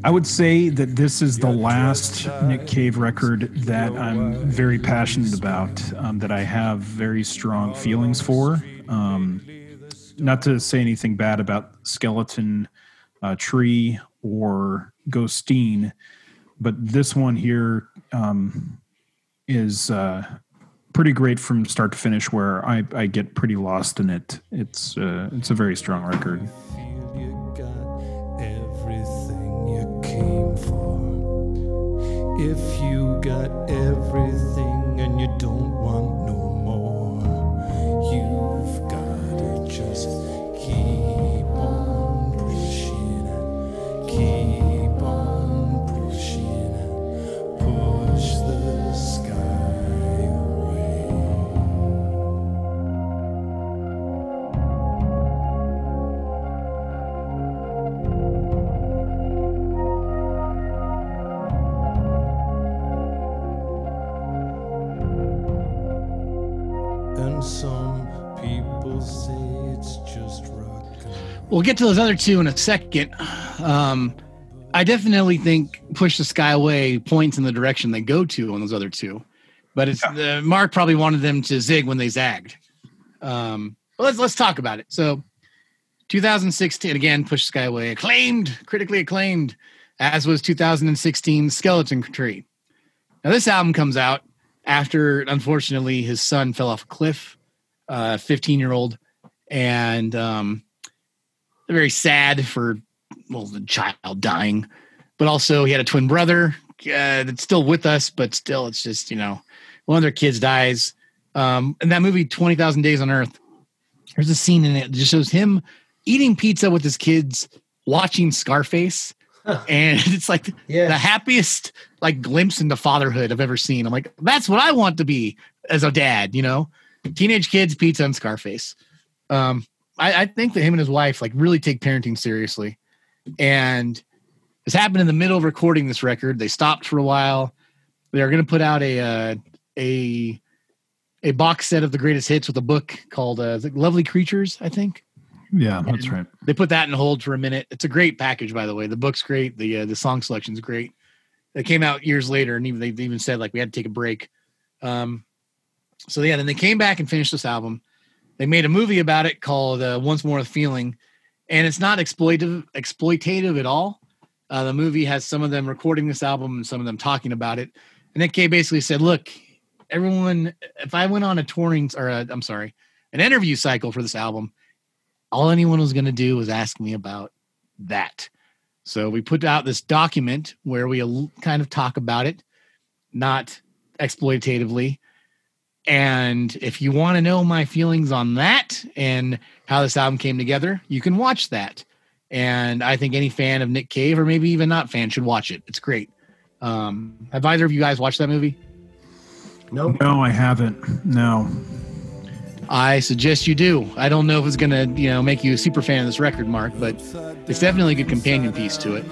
I would say that this is the last Nick Cave record that I'm very passionate about, um, that I have very strong feelings for. Um, not to say anything bad about Skeleton uh, Tree or Ghosteen, but this one here um, is uh, pretty great from start to finish, where I, I get pretty lost in it. It's uh, it's a very strong record. If you got everything and you don't We'll get to those other two in a second. Um, I definitely think Push the Sky Away points in the direction they go to on those other two. But it's uh, Mark probably wanted them to zig when they zagged. Um, but let's let's talk about it. So 2016 again, Push the Sky Away, acclaimed, critically acclaimed, as was 2016 Skeleton Tree. Now this album comes out after unfortunately his son fell off a cliff, uh, 15 year old, and um, very sad for well the child dying, but also he had a twin brother uh, that's still with us, but still it's just you know one of their kids dies. Um, and that movie Twenty Thousand Days on Earth, there's a scene in it that just shows him eating pizza with his kids, watching Scarface, and *laughs* it's like Yes. the happiest like glimpse into fatherhood I've ever seen. I'm like, that's what I want to be as a dad, you know, teenage kids, pizza, and Scarface. Um, I, I think that him and his wife like really take parenting seriously, and this happened in the middle of recording this record. They stopped for a while. They are going to put out a uh, a a box set of the greatest hits with a book called uh, Lovely Creatures, I think Yeah, that's right. they put that in hold for a minute. It's a great package, by the way. The book's great. The uh, the song selection's great. It came out years later, and even they even said like we had to take a break. Um, so yeah, then they came back and finished this album. They made a movie about it called uh, "Once More with Feeling," and it's not exploitative exploitative at all. Uh, the movie has some of them recording this album and some of them talking about it. And Nick Cave basically said, "Look, everyone, if I went on a touring or i I'm sorry, an interview cycle for this album, all anyone was going to do was ask me about that." So we put out this document where we kind of talk about it, not exploitatively. And if you want to know my feelings on that and how this album came together, you can watch that. And I think any fan of Nick Cave, or maybe even not fan, should watch it. It's great. Um, have either of you guys watched that movie? Nope. No, I haven't. No. I suggest you do. I don't know if it's gonna, you know, make you a super fan of this record, Mark, but it's definitely a good companion piece to it.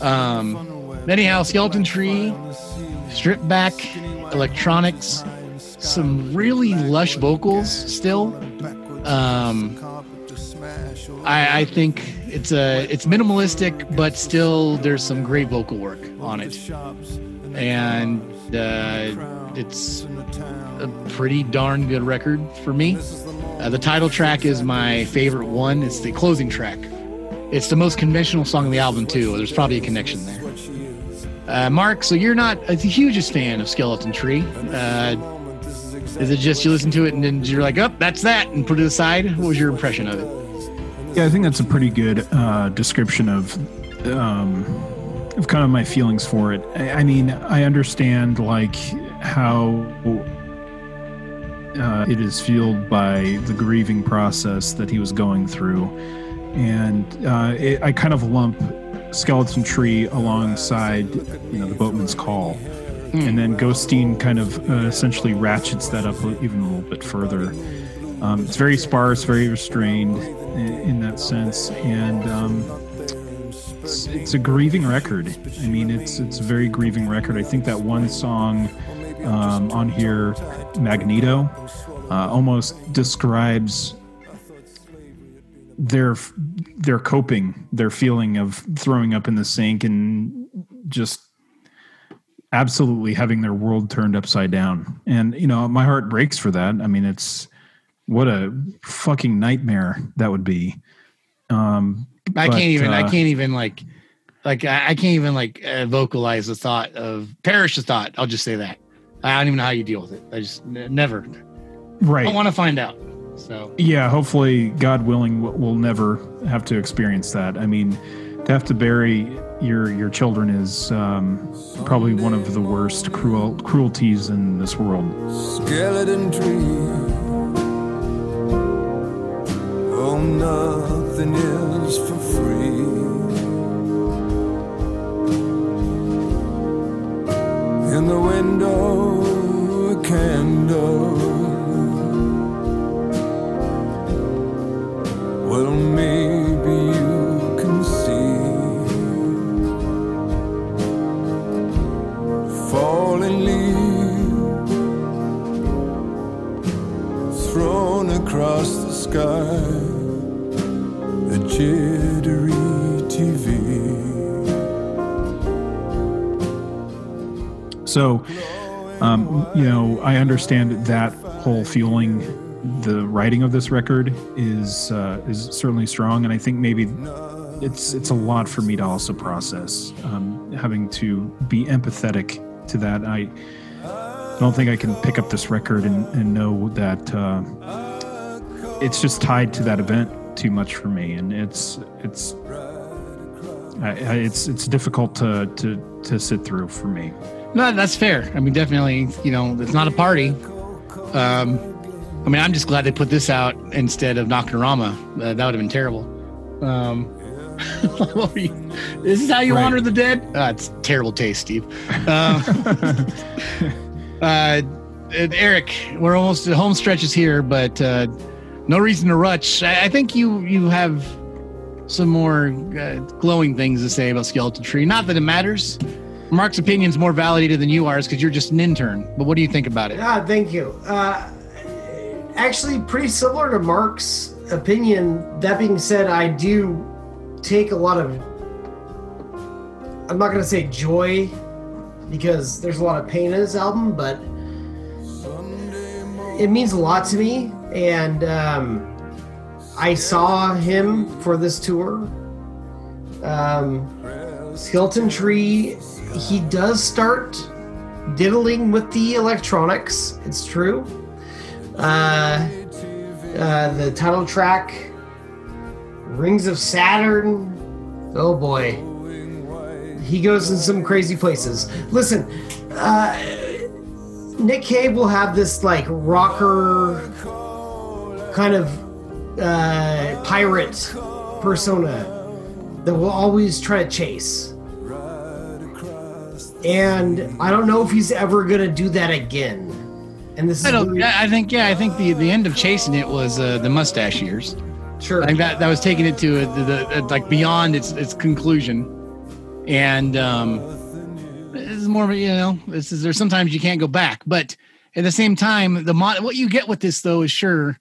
Um, anyhow, Skeleton Tree, stripped back electronics, some really lush vocals still. Um, I, I think it's a it's minimalistic, but still there's some great vocal work on it, and uh, it's a pretty darn good record for me. Uh, the title track is my favorite one. It's the closing track. It's the most conventional song on the album too. There's probably a connection there. Uh, Mark, so you're not a hugest fan of Skeleton Tree. Uh, is it just you listen to it and then you're like, oh, that's that, and put it aside? What was your impression of it? Yeah, I think that's a pretty good uh, description of um, of kind of my feelings for it. I, I mean, I understand like how uh, it is fueled by the grieving process that he was going through, and uh, it, I kind of lump Skeleton Tree alongside you know the Boatman's Call. And then Ghosteen kind of uh, essentially ratchets that up even a little bit further. Um, it's very sparse, very restrained in, in that sense, and um, it's, it's a grieving record. I mean, it's it's a very grieving record. I think that one song um, on here, Magneto, uh, almost describes their their coping, their feeling of throwing up in the sink and just absolutely having their world turned upside down. And you know, my heart breaks for that. I mean, it's what a fucking nightmare that would be. Um, I But, can't even. I uh, can't even like, like I, I can't even like uh, vocalize the thought of perish the thought. I'll just say that. I don't even know how you deal with it. I just n- never. right. I want to find out. So yeah, hopefully, God willing, we'll never have to experience that. I mean, to have to bury your your children is um, probably one of the worst cruel cruelties in this world. skeleton. Oh, nothing is for free. In the window, a candle. Thrown across the sky, a jittery TV. So, um, you know, I understand that whole feeling. The writing of this record is uh, is certainly strong, and I think maybe it's it's a lot for me to also process. Um, having to be empathetic to that, I don't think I can pick up this record and, and know that uh, it's just tied to that event too much for me, and it's it's I, I, it's it's difficult to to to sit through for me. no, that's fair. I mean, definitely. You know, it's not a party. Um, I mean, I'm just glad they put this out instead of Nocturama. Uh, that would have been terrible. Um, *laughs* what were you- this is how you Right. honor the dead. Uh, it's terrible taste, Steve. Um, *laughs* *laughs* uh, Eric, we're almost the home stretches here, but uh, no reason to rush. I, I think you you have some more uh, glowing things to say about Skeleton Tree. Not that it matters. Mark's opinion's more validated than you are, because you're just an intern. But what do you think about it? Ah, thank you. Uh, actually, pretty similar to Mark's opinion. That being said, I do take a lot of. I'm not going to say joy because there's a lot of pain in this album, but it means a lot to me. And um, I saw him for this tour. Um, Skeleton Tree, he does start diddling with the electronics. It's true. Uh, uh, the title track, Rings of Saturn. Oh boy, he goes in some crazy places. Listen, uh, Nick Cave will have this like rocker kind of uh, pirate persona that will always try to chase. And I don't know if he's ever gonna do that again. And this is I don't. really- I I think. Yeah, I think the the end of chasing it was uh, the mustache years. sure. I think that that was taking it to a, the, the like beyond its its conclusion, and um, this is more. of You know, this is there's sometimes you can't go back, but at the same time, the mod, what you get with this though is sure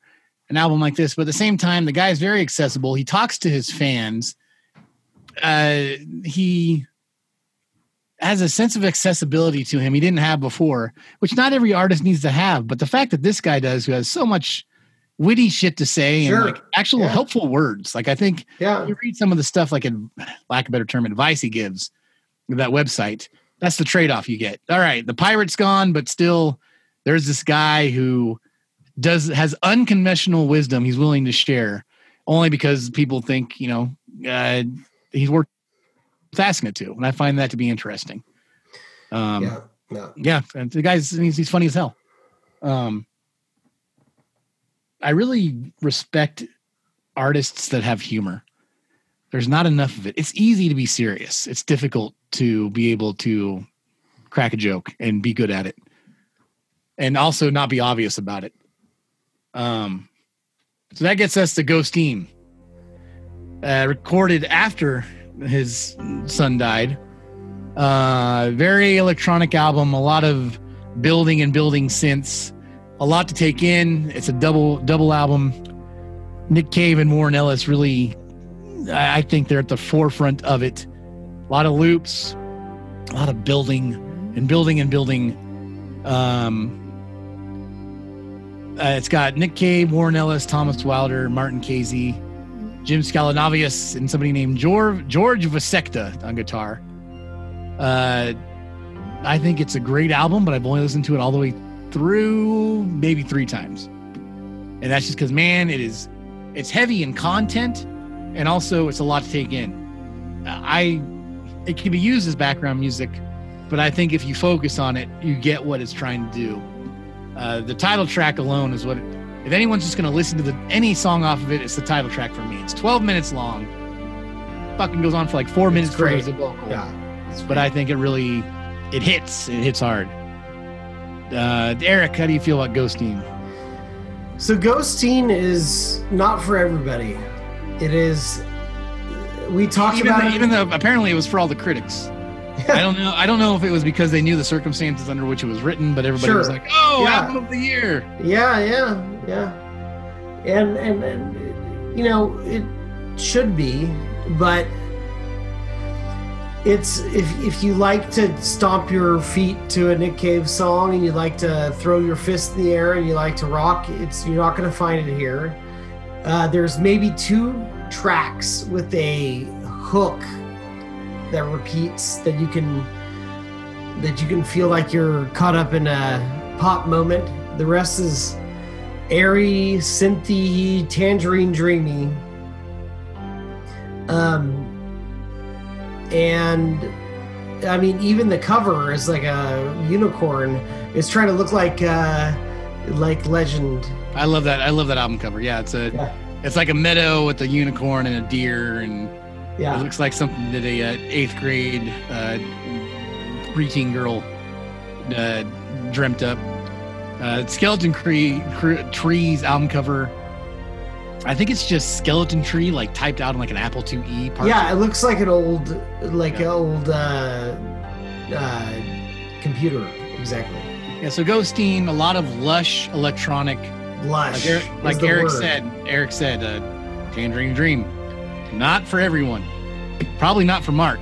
an album like this, but at the same time, the guy's very accessible. He talks to his fans. Uh, he has a sense of accessibility to him he didn't have before, which not every artist needs to have. But the fact that this guy does, who has so much witty shit to say Sure. and like actual Yeah. helpful words, like I think yeah. you read some of the stuff, like in lack of a better term, advice he gives that website. That's the trade off you get. All right, the pirate's gone, but still, there's this guy who does has unconventional wisdom he's willing to share, only because people think you know uh, he's worth asking it to, and I find that to be interesting. Um, yeah. Yeah. yeah, and the guy's he's, he's funny as hell. Um, I really respect artists that have humor. There's not enough of it. It's easy to be serious. It's difficult to be able to crack a joke and be good at it, and also not be obvious about it. Um, so that gets us to Ghosteen, uh, recorded after his son died. Uh, very electronic album. A lot of building and building synths. A lot to take in. It's a double double album. Nick Cave and Warren Ellis really, I think they're at the forefront of it. A lot of loops, a lot of building and building and building. Um, uh, it's got Nick Cave, Warren Ellis, Thomas Wydler, Martin Casey, Jim Sclavunos, and somebody named George George Vjestica on guitar. Uh, I think it's a great album, but I've only listened to it all the way through maybe three times, and that's just because man, it is it's heavy in content, and also it's a lot to take in. I it can be used as background music, but I think if you focus on it, you get what it's trying to do. Uh, the title track alone is what. It, if anyone's just going to listen to the any song off of it, it's the title track for me. It's 12 minutes long. Fucking goes on for like four It's minutes great. as a vocal Yeah. but I think it really it hits. It hits hard. Uh, Eric, how do you feel about Ghosteen? So Ghosteen is not for everybody. It is. We talked Even about though, it. even though apparently it was for all the critics. I don't know. I don't know if it was because they knew the circumstances under which it was written, but everybody was like, "Oh, Yeah. album of the year!" Yeah, yeah, yeah. And, and and you know it should be, but it's if if you like to stomp your feet to a Nick Cave song and you like to throw your fist in the air and you like to rock, it's you're not going to find it here. Uh, there's maybe two tracks with a hook that repeats that you can that you can feel like you're caught up in a pop moment. The rest is airy, synthy, tangerine dreamy. Um, and I mean, even the cover is like a unicorn. It's trying to look like uh, like Legend. I love that. I love that album cover. Yeah, it's a, Yeah. it's like a meadow with a unicorn and a deer, and yeah, it looks like something that a uh, eighth grade uh, preteen girl uh, dreamt up. Uh, Skeleton Tree, Cre- Trees album cover. I think it's just Skeleton Tree, like typed out on like an Apple IIe. Part yeah. It looks like an old, like Yeah. an old uh, uh, computer. Exactly. Yeah, so Ghosteen, a lot of lush electronic, Lush. like Eric, like Eric said. Eric said, uh, "Tangerine Dream." Not for everyone. Probably not for Mark.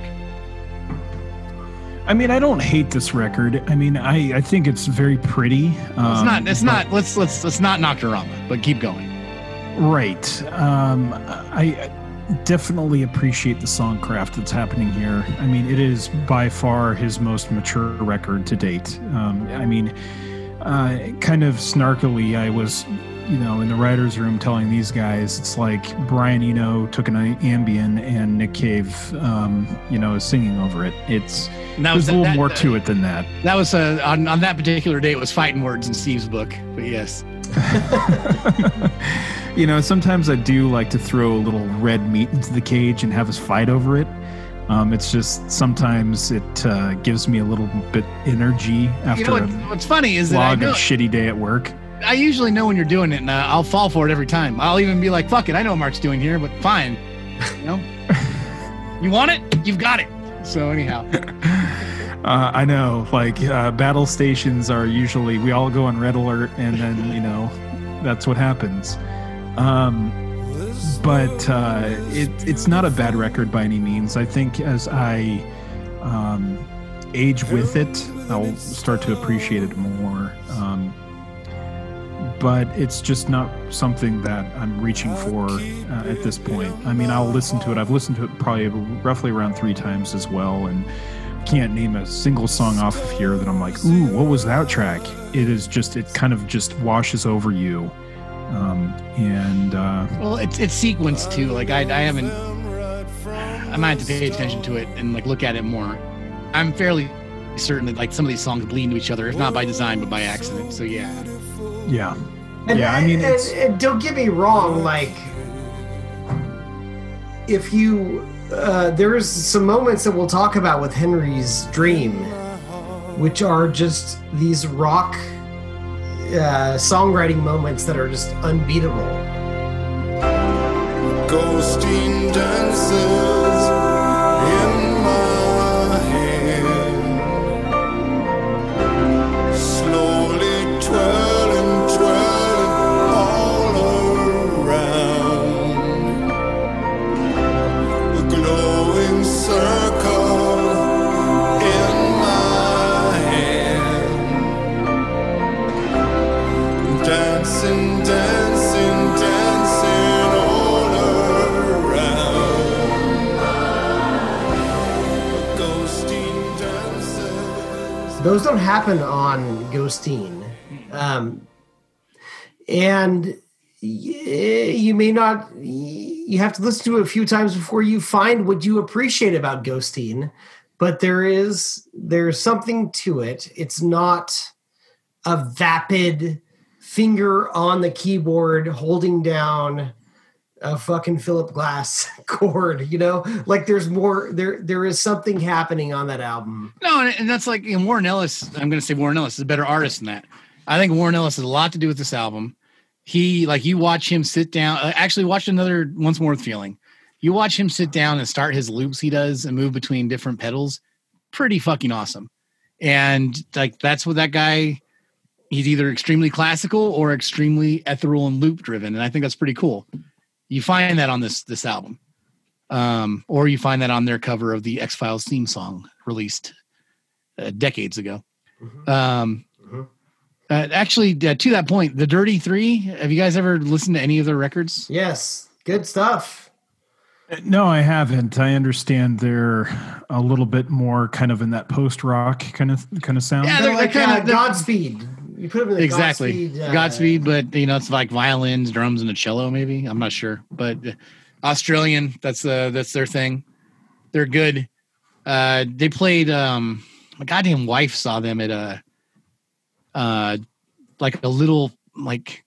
I mean, I don't hate this record. I mean, I, I think it's very pretty. it's um, not. It's not. Let's let's let's not knock Nocturama, but keep going. Right. Um, I definitely appreciate the songcraft that's happening here. I mean, it is by far his most mature record to date. Um, I mean, uh, kind of snarkily, I was, you know, in the writers' room telling these guys, it's like Brian Eno took an Ambien and Nick Cave, um, you know, is singing over it. It's there's a little that, more that, to it than that. That was uh, on on that particular day. It was fighting words in Steve's book, but yes. *laughs* you know, sometimes I do like to throw a little red meat into the cage and have us fight over it. Um, it's just sometimes it uh, gives me a little bit energy after You know what, a what's funny is that I know of shitty day at work. I usually know when you're doing it, and uh, I'll fall for it every time. I'll even be like, "Fuck it, I know what Mark's doing here, but fine." You know, *laughs* you want it, you've got it. So anyhow, *laughs* Uh, I know, like uh, battle stations are usually we all go on red alert, and then *laughs* you know that's what happens. Um, but uh, it, it's not a bad record by any means. I think as I um, age with it, I'll start to appreciate it more. Um, but it's just not something that I'm reaching for uh, at this point. I mean, I'll listen to it. I've listened to it probably roughly around three times as well, and can't name a single song off of here that I'm like, ooh, what was that track? It is just, it kind of just washes over you. Um, and uh, well, it's it's sequenced too. Like I, I haven't, I might have to pay attention to it and like look at it more. I'm fairly certain that like some of these songs bleed into each other, if not by design, but by accident. So yeah, yeah, And, yeah. I mean, and- it's, and don't get me wrong. Like, if you, uh, there's some moments that we'll talk about with Henry's Dream, which are just these rock uh, songwriting moments that are just unbeatable. Those don't happen on Ghosteen. Um, and you may not, you have to listen to it a few times before you find what you appreciate about Ghosteen. But there is, there's something to it. It's not a vapid finger on the keyboard holding down a fucking Philip Glass *laughs* chord, you know? Like there's more, there, there is something happening on that album. no, and, that's like and Warren Ellis. I'm to say Warren Ellis is a better artist than that. I think Warren Ellis has a lot to do with this album. He like you watch him sit down. Uh, actually, watch another once more with feeling. You watch him sit down and start his loops he does and move between different pedals. Pretty fucking awesome. And like that's what that guy. He's either extremely classical or extremely ethereal and loop driven, and I think that's pretty cool. You find that on this this album, um, or you find that on their cover of the X Files theme song released uh, decades ago. Um, Mhm. uh, actually, uh, to that point, the Dirty Three. Have you guys ever listened to any of their records? Yes, good stuff. no, I haven't. I understand they're a little bit more kind of in that post rock kind of kind of sound. Yeah, They're they're- like they're kinda- uh, they're- Godspeed. You put them in the exactly Godspeed. uh, Godspeed, but you know it's like violins, drums, and a cello. Maybe I'm not sure, but Australian. That's uh that's their thing. They're good. Uh, they played. Um, my goddamn wife saw them at a, uh, like a little like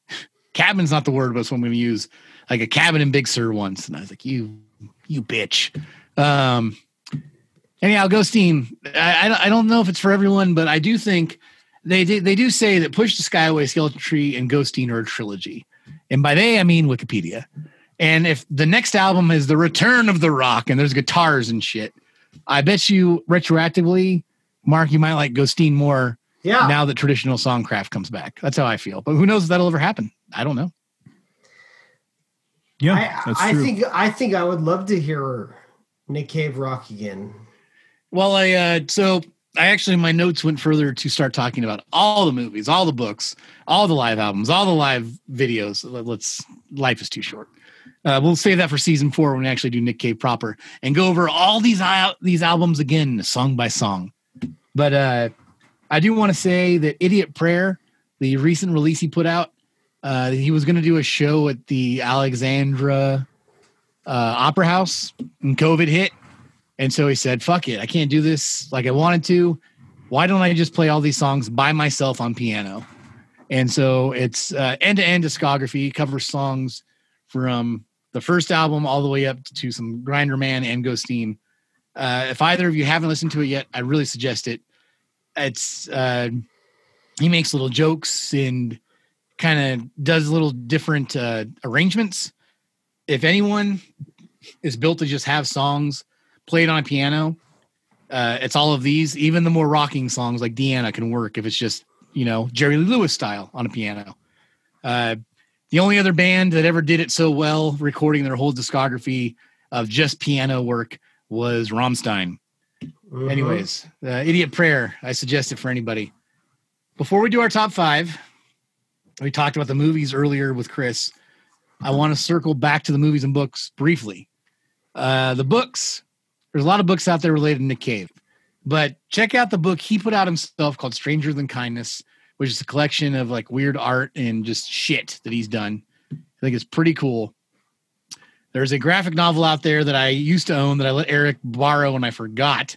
cabin's not the word, but it's what I'm going to use. Like a cabin in Big Sur once, and I was like, you, you bitch. Um, anyhow, Ghosteen. I, I I don't know if it's for everyone, but I do think they do, they do say that Push the Sky Away, Skeleton Tree, and Ghosteen are a trilogy, and by they I mean Wikipedia. And if the next album is the Return of the Rock and there's guitars and shit, I bet you retroactively, Mark, you might like Ghosteen more Yeah. now that traditional songcraft comes back. That's how I feel. But who knows if that'll ever happen? I don't know. yeah, I, that's I think I think I would love to hear Nick Cave rock again. Well, I uh, so I actually my notes went further to start talking about all the movies, all the books, all the live albums, all the live videos. Let- Let's life is too short. Uh, we'll save that for season four when we actually do Nick Cave proper and go over all these these albums again, song by song. But uh, I do want to say that Idiot Prayer, the recent release he put out, uh, he was going to do a show at the Alexandra uh, Opera House, and COVID hit, and so he said, "Fuck it, I can't do this like I wanted to. Why don't I just play all these songs by myself on piano?" And so it's end to end discography, covers songs from the first album all the way up to some Grinderman and Ghosteen. Uh, if either of you haven't listened to it yet, I really suggest it. It's uh, he makes little jokes and kind of does little different uh, arrangements. If anyone is built to just have songs played on a piano, uh, it's all of these. Even the more rocking songs like Deanna can work if it's just you know Jerry Lee Lewis style on a piano. Uh, the only other band that ever did it so well, recording their whole discography of just piano work, was Rammstein. Mhm. Anyways, uh, Idiot Prayer, I suggest it for anybody. Before we do our top five, we talked about the movies earlier with Chris. I want to circle back to the movies and books briefly. Uh, the books, there's a lot of books out there related to Nick Cave, but check out the book he put out himself called Stranger Than Kindness, which is a collection of like weird art and just shit that he's done. I think it's pretty cool. There's a graphic novel out there that I used to own that I let Eric borrow and I forgot,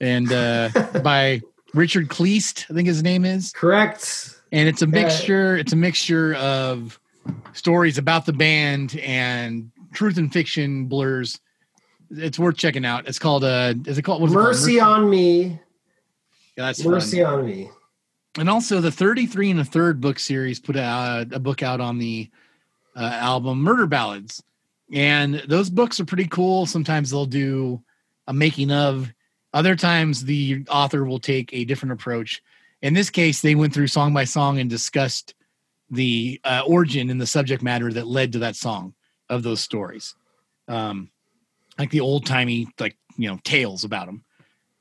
and uh, *laughs* by Richard Kleist, I think his name is Correct. and it's a Yeah. mixture it's a mixture of stories about the band and truth and fiction blurs it's worth checking out it's called uh is it called what's it called? Mercy on me. yeah, that's fun. Mercy on me. and also the 33 and a third book series put out a book out on the uh, album murder ballads and those books are pretty cool sometimes they'll do a making of other times the author will take a different approach in this case they went through song by song and discussed the uh, origin and the subject matter that led to that song of those stories um like the old timey like you know tales about them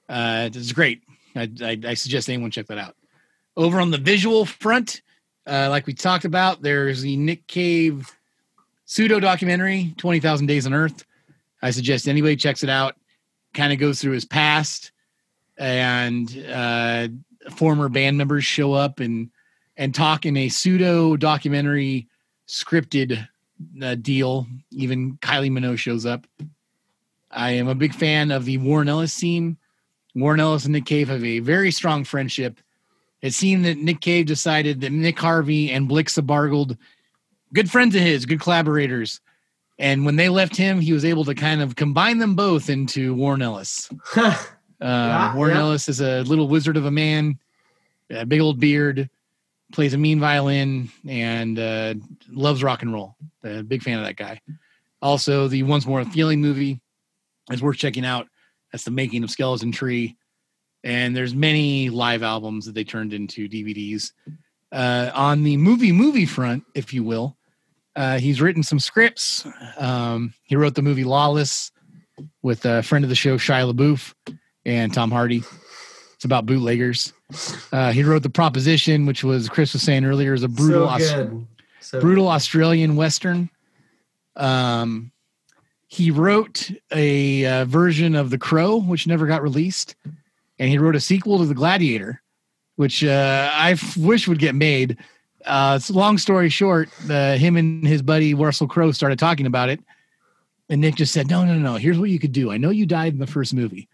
uh it's great I, I, I suggest anyone check that out over on the visual front, uh, like we talked about, there's the Nick Cave pseudo documentary, 20,000 Days on Earth. I suggest anybody checks it out. Kind of goes through his past, and uh, former band members show up and and talk in a pseudo documentary scripted uh, deal. Even Kylie Minogue shows up. I am a big fan of the Warren Ellis scene. Warren Ellis and Nick Cave have a very strong friendship. It seemed that Nick Cave decided that Mick Harvey and Blixa Bargeld, good friends of his, good collaborators, and when they left him, he was able to kind of combine them both into Warren Ellis. *laughs* Uh, Warren yeah. Ellis is a little wizard of a man, a big old beard, plays a mean violin, and uh, loves rock and roll. A big fan of that guy. Also, the Once More Feeling movie is worth checking out. That's the making of Skeleton Tree, and there's many live albums that they turned into DVDs. Uh, on the movie movie front, if you will, uh, he's written some scripts. Um, he wrote the movie Lawless with a friend of the show Shia LaBeouf and Tom Hardy. It's about bootleggers. Uh, he wrote the Proposition, which was Chris was saying earlier, is a brutal, so Aus- good. So brutal Australian western. Um, he wrote a uh, version of The Crow, which never got released, and he wrote a sequel to The Gladiator, which uh, I f- wish would get made. Uh, it's long story short, uh, him and his buddy Russell Crowe started talking about it, and Nick just said, "No, no, no. Here's what you could do. I know you died in the first movie,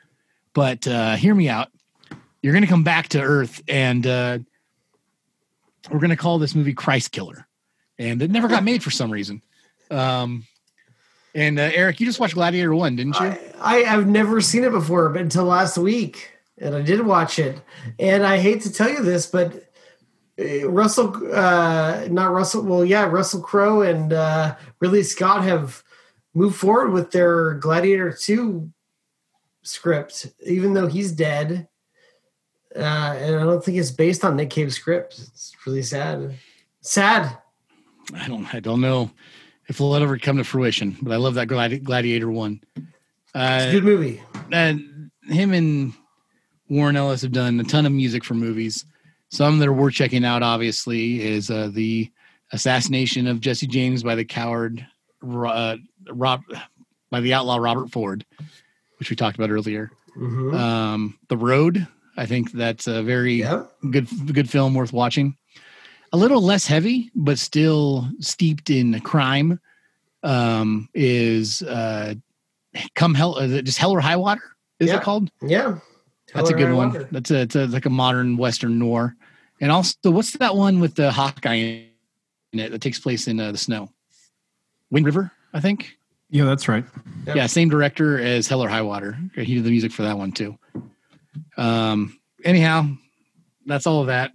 but uh, hear me out. You're going to come back to Earth, and uh, we're going to call this movie Christ Killer." And it never got made for some reason. Um, and uh, Eric, you just watched Gladiator One, didn't you? I, I have never seen it before, but until last week, and I did watch it. And I hate to tell you this, but uh, Russell, uh, not Russell, well, yeah, Russell Crowe and uh, Ridley Scott have moved forward with their Gladiator Two script, even though he's dead. Uh, and I don't think it's based on Nick Cave's script. It's really sad. Sad. I don't. I don't know if it'll ever come to fruition. But I love that Gladi- Gladiator One. It's a Uh, good movie. and him and Warren Ellis have done a ton of music for movies. Some that are worth checking out, obviously, is uh, the assassination of Jesse James by the coward uh, Rob by the outlaw Robert Ford, which we talked about earlier. Mhm. Um, the Road, I think that's a very yeah. good good film worth watching. A little less heavy, but still steeped in crime. Um, is uh, come hell? Is it just Hell or High Water? Is Yeah. it called? Yeah. That's a good one. Water. That's a, it's a like a modern Western noir. And also, what's that one with the Hawkeye in it that takes place in uh, the snow? Wind River, I think. Yeah, that's right. Yep. Yeah, same director as Hell or High Water. He did the music for that one too. Um. Anyhow, that's all of that.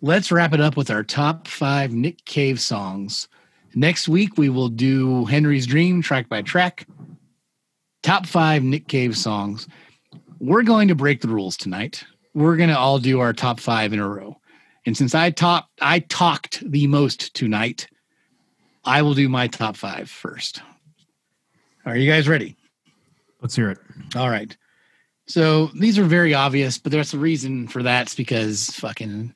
Let's wrap it up with our top five Nick Cave songs. Next week we will do Henry's Dream track by track. Top five Nick Cave songs. We're going to break the rules tonight. We're going to all do our top five in a row. And since I top I talked the most tonight, I will do my top five first. Are you guys ready? Let's hear it. All right. So these are very obvious, but there's a reason for that. It's because fucking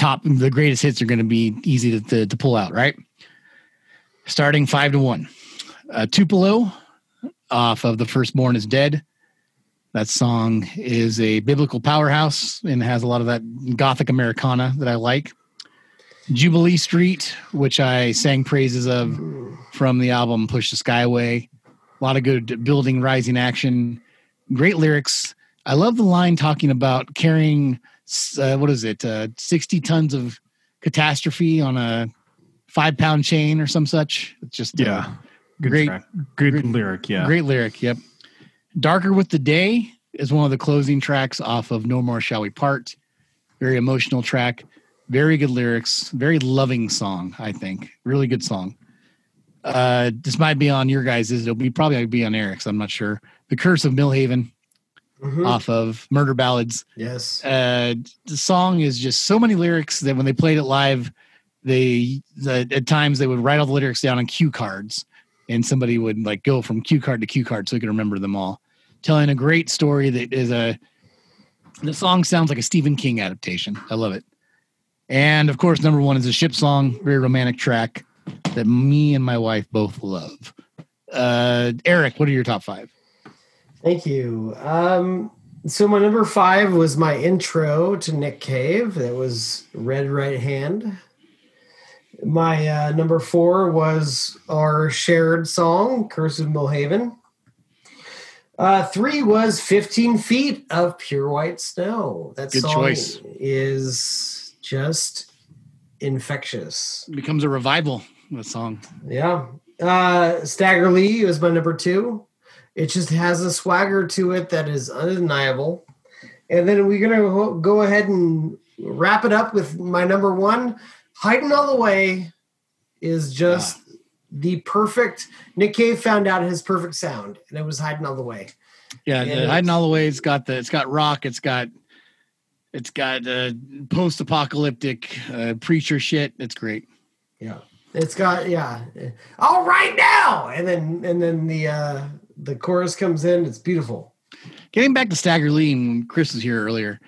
top the greatest hits are going to be easy to, to, to pull out, right? Starting five to one. Uh, Tupelo off of The Firstborn is Dead. That song is a biblical powerhouse and has a lot of that gothic Americana that I like. Jubilee Street, which I sang praises of from the album Push the Sky Away. A lot of good building, rising action, great lyrics. I love the line talking about carrying, uh, what is it, uh, 60 tons of catastrophe on a five pound chain or some such. It's just Yeah. Good Great- Good great- lyric. Yeah. Great lyric. Yep. Darker with the Day is one of the closing tracks off of No More Shall We Part. Very emotional track. Very good lyrics. Very loving song, I think. Really good song. Uh, this might be on your guys'. It'll be probably be on Eric's. I'm not sure. The Curse of Millhaven Mhm. off of Murder Ballads Yes. uh, the song is just so many lyrics that when they played it live, they the, at times they would write all the lyrics down on cue cards, and somebody would like go from cue card to cue card so they could remember them all. Telling a great story that is a the song sounds like a Stephen King adaptation. I love it. And of course, number one is a ship song, very romantic track that me and my wife both love. Uh, Eric, what are your top five? Thank you. Um, so my number five was my intro to Nick Cave. That was Red Right Hand. My uh, number four was our shared song, Curse of Millhaven. Uh, three was 15 Feet of Pure White Snow. That Good song choice. is just infectious. It becomes a revival. That song. Yeah. Uh, Stagger Lee was my number two. It just has a swagger to it that is undeniable. And then we're going to go ahead and wrap it up with my number one. Hiding All the Way is just the perfect. Nick Cave found out his perfect sound, and it was Hiding All the Way. Yeah, Yeah, hiding all the way. It's got the. It's got rock. It's got. It's got uh, post-apocalyptic uh, preacher shit. It's great. Yeah. It's got yeah. All right now, and then and then the uh the chorus comes in. It's beautiful. Getting back to Stagger Lee and Chris was here earlier.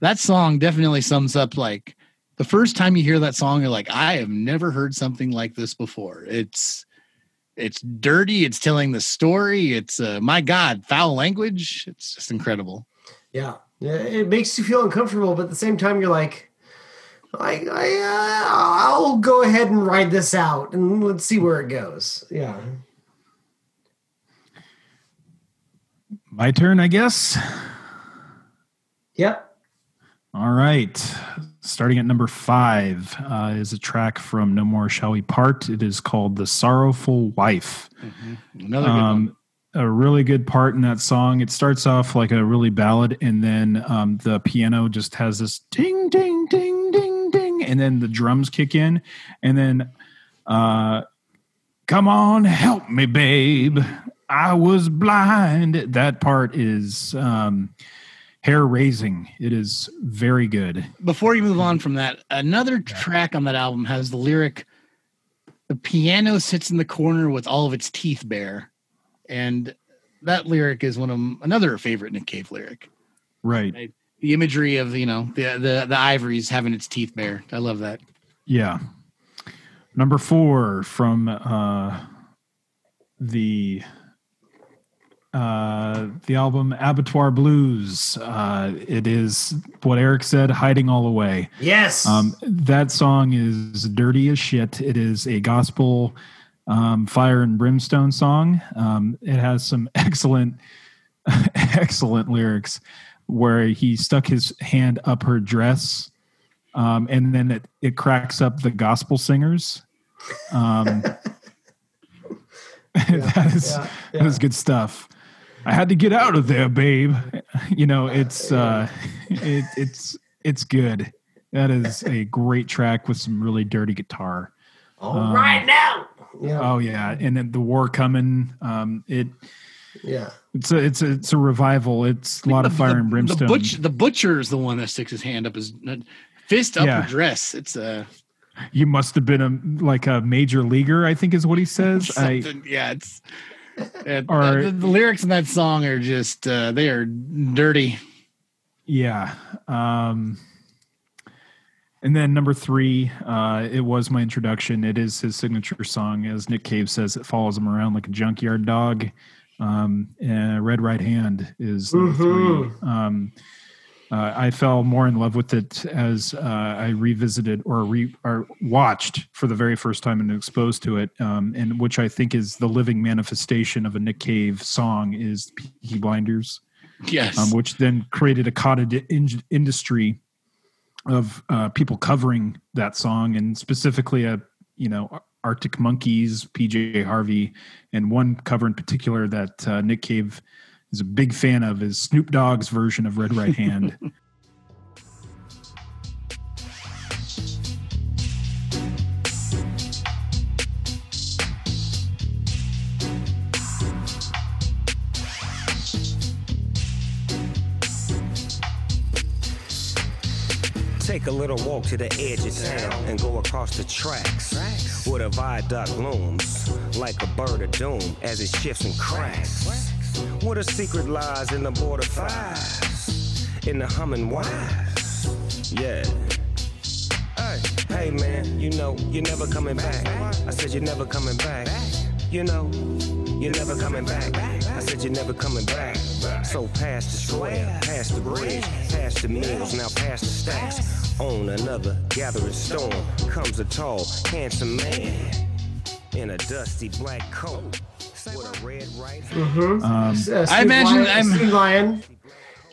That song definitely sums up like the first time you hear that song, you're like, I have never heard something like this before. It's it's dirty. It's telling the story. It's uh, my God, foul language. It's just incredible. Yeah, yeah, it makes you feel uncomfortable, but at the same time, you're like, I, I, uh, I'll go ahead and ride this out, and let's see where it goes. Yeah, My turn, I guess. yep. All right. Starting at number five uh, is a track from No More Shall We Part. It is called The Sorrowful Wife. Another good one. Um, a really good part in that song. It starts off like a really ballad, and then um, the piano just has this ding, ding, ding, ding, ding, and then the drums kick in, and then, uh, come on, help me, babe. I was blind. That part is um, hair raising. It is very good. before you move on from that, another track on that album has the lyric The piano sits in the corner with all of its teeth bare. And that lyric is one of another favorite Nick Cave lyric. Right. The imagery of, you know, the the, the ivories having its teeth bare. I love that. Yeah. Number four from uh, the uh, the album Abattoir Blues. Uh, it is what Eric said, hiding all away. Yes. Um, that song is dirty as shit. It is a gospel um, fire and brimstone song. Um, it has some *laughs* excellent, *laughs* excellent lyrics where he stuck his hand up her dress, um, and then it, it cracks up the gospel singers. Um, *laughs* that is yeah, that is good stuff. I had to get out of there, babe. You know, it's uh, it, it's it's good. That is a great track with some really dirty guitar. All right now. Yeah. Oh yeah, and then the war coming. Um, it Yeah. it's a it's a it's a revival. It's a lot of fire the, and brimstone. The, butch, the butcher is the one that sticks his hand up his uh, fist up Yeah. her dress. It's uh, you must have been a like a major leaguer. I think is what he says. *laughs* I yeah, it's. Uh, Or- the, the lyrics in that song are just uh, they are dirty. Yeah. Um, and then number three, uh, it was my introduction. It is his signature song, as Nick Cave says. It follows him around like a junkyard dog. Um, and Red Right Hand is number three. Um, uh, I fell more in love with it as uh, I revisited or re or watched for the very first time and exposed to it, um, and which I think is the living manifestation of a Nick Cave song is Peaky Blinders Yes. um, which then created a cottage in- industry of uh, people covering that song, and specifically a you know Arctic Monkeys, PJ Harvey, and one cover in particular that uh, Nick Cave is a big fan of is Snoop Dogg's version of Red Right Hand. *laughs* Take a little walk to the edge of town and go across the tracks. Where the viaduct looms like a bird of doom as it shifts and cracks. Where the secret lies in the border fires, in the humming wires. Yeah. Hey man, you know you're never coming back. I said you're never coming back. You know, you're never coming back. I said you're never coming back. So past the square, past the bridge, past the mills, now past the stacks. On another gathering storm comes a tall, handsome man in a dusty black coat with a red right hand. Uh, I imagine Lion, I'm- Lion.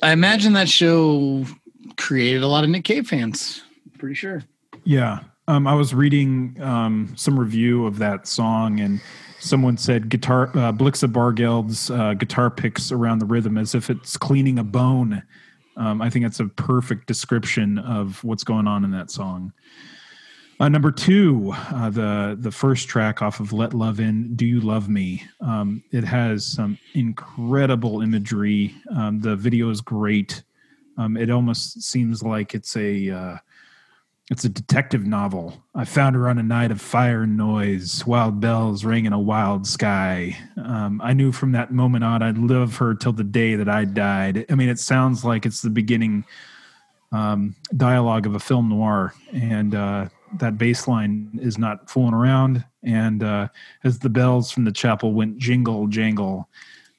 I imagine that show created a lot of Nick Cave fans. Pretty sure. Yeah. Um, I was reading um, some review of that song, and someone said guitar uh, Blixa Bargeld's uh, guitar picks around the rhythm as if it's cleaning a bone. Um, I think that's a perfect description of what's going on in that song. Uh, number two, uh, the the first track off of "Let Love In," "Do You Love Me?" Um, it has some incredible imagery. Um, the video is great. Um, it almost seems like it's a uh, it's a detective novel. I found her on a night of fire and noise, wild bells rang in a wild sky. Um, I knew from that moment on I'd love her till the day that I died. I mean, it sounds like it's the beginning um, dialogue of a film noir, and uh, that bass line is not fooling around. And uh, as the bells from the chapel went jingle jangle,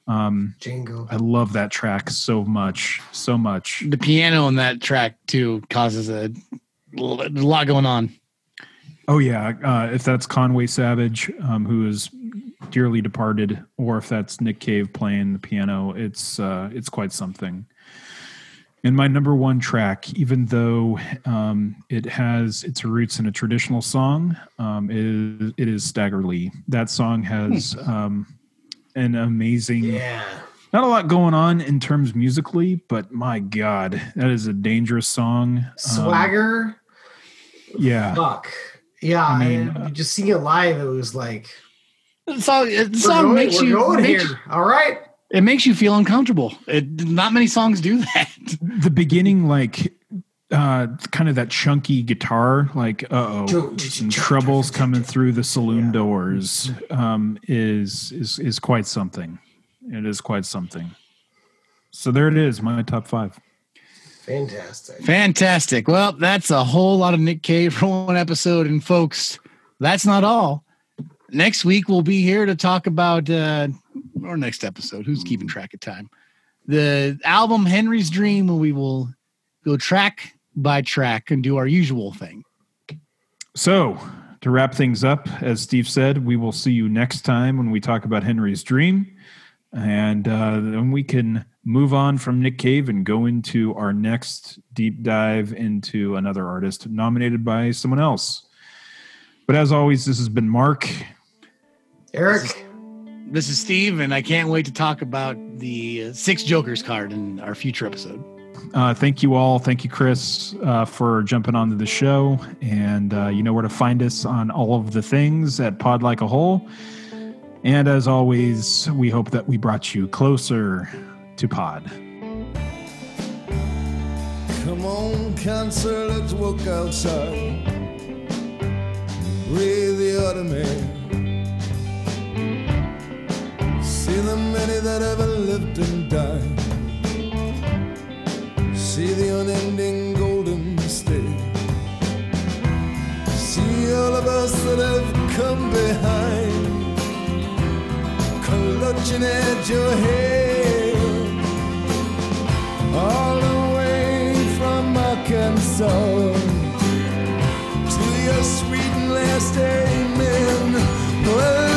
um, Django. I love that track so much, so much. The piano in that track too causes a, a lot going on. Oh yeah, uh, if that's Conway Savage, um, who is dearly departed, or if that's Nick Cave playing the piano, it's uh, it's quite something. And my number one track, even though um, it has its roots in a traditional song, um, is it is Stagger Lee. That song has um, an amazing Yeah. not a lot going on in terms musically, but my God, that is a dangerous song. Um, Swagger. yeah. Fuck. Yeah. I mean, and just seeing it live, it was like The song, the song going, makes we're you going makes, here. All right. It makes you feel uncomfortable. It, not many songs do that. *laughs* the beginning like uh kind of that chunky guitar like uh-oh some troubles coming through the saloon doors um is is is quite something it is quite something so there it is my top five Fantastic. Fantastic. Well, that's a whole lot of Nick Cave for one episode. And folks, that's not all. Next week we'll be here to talk about uh or next episode. Who's keeping track of time? The album Henry's Dream, where we will go track by track and do our usual thing. So, to wrap things up, as Steve said, we will see you next time when we talk about Henry's Dream. And uh, then we can move on from Nick Cave and go into our next deep dive into another artist nominated by someone else. But as always, this has been Mark. Eric, This is Steve, and I can't wait to talk about the uh, Six Jokers card in our future episode. Uh, thank you all. Thank you, Chris, uh, for jumping onto the show. And uh, you know where to find us on all of the things at Pod Like a Whole. And as always, we hope that we brought you closer to Pod. Come on, cancer, let's walk outside. Breathe the autumn air. See the many that ever lived and died. See the unending golden state. See all of us that have come behind. Clutching at your hair. All the way from Arkansas to your sweet and last amen. Well,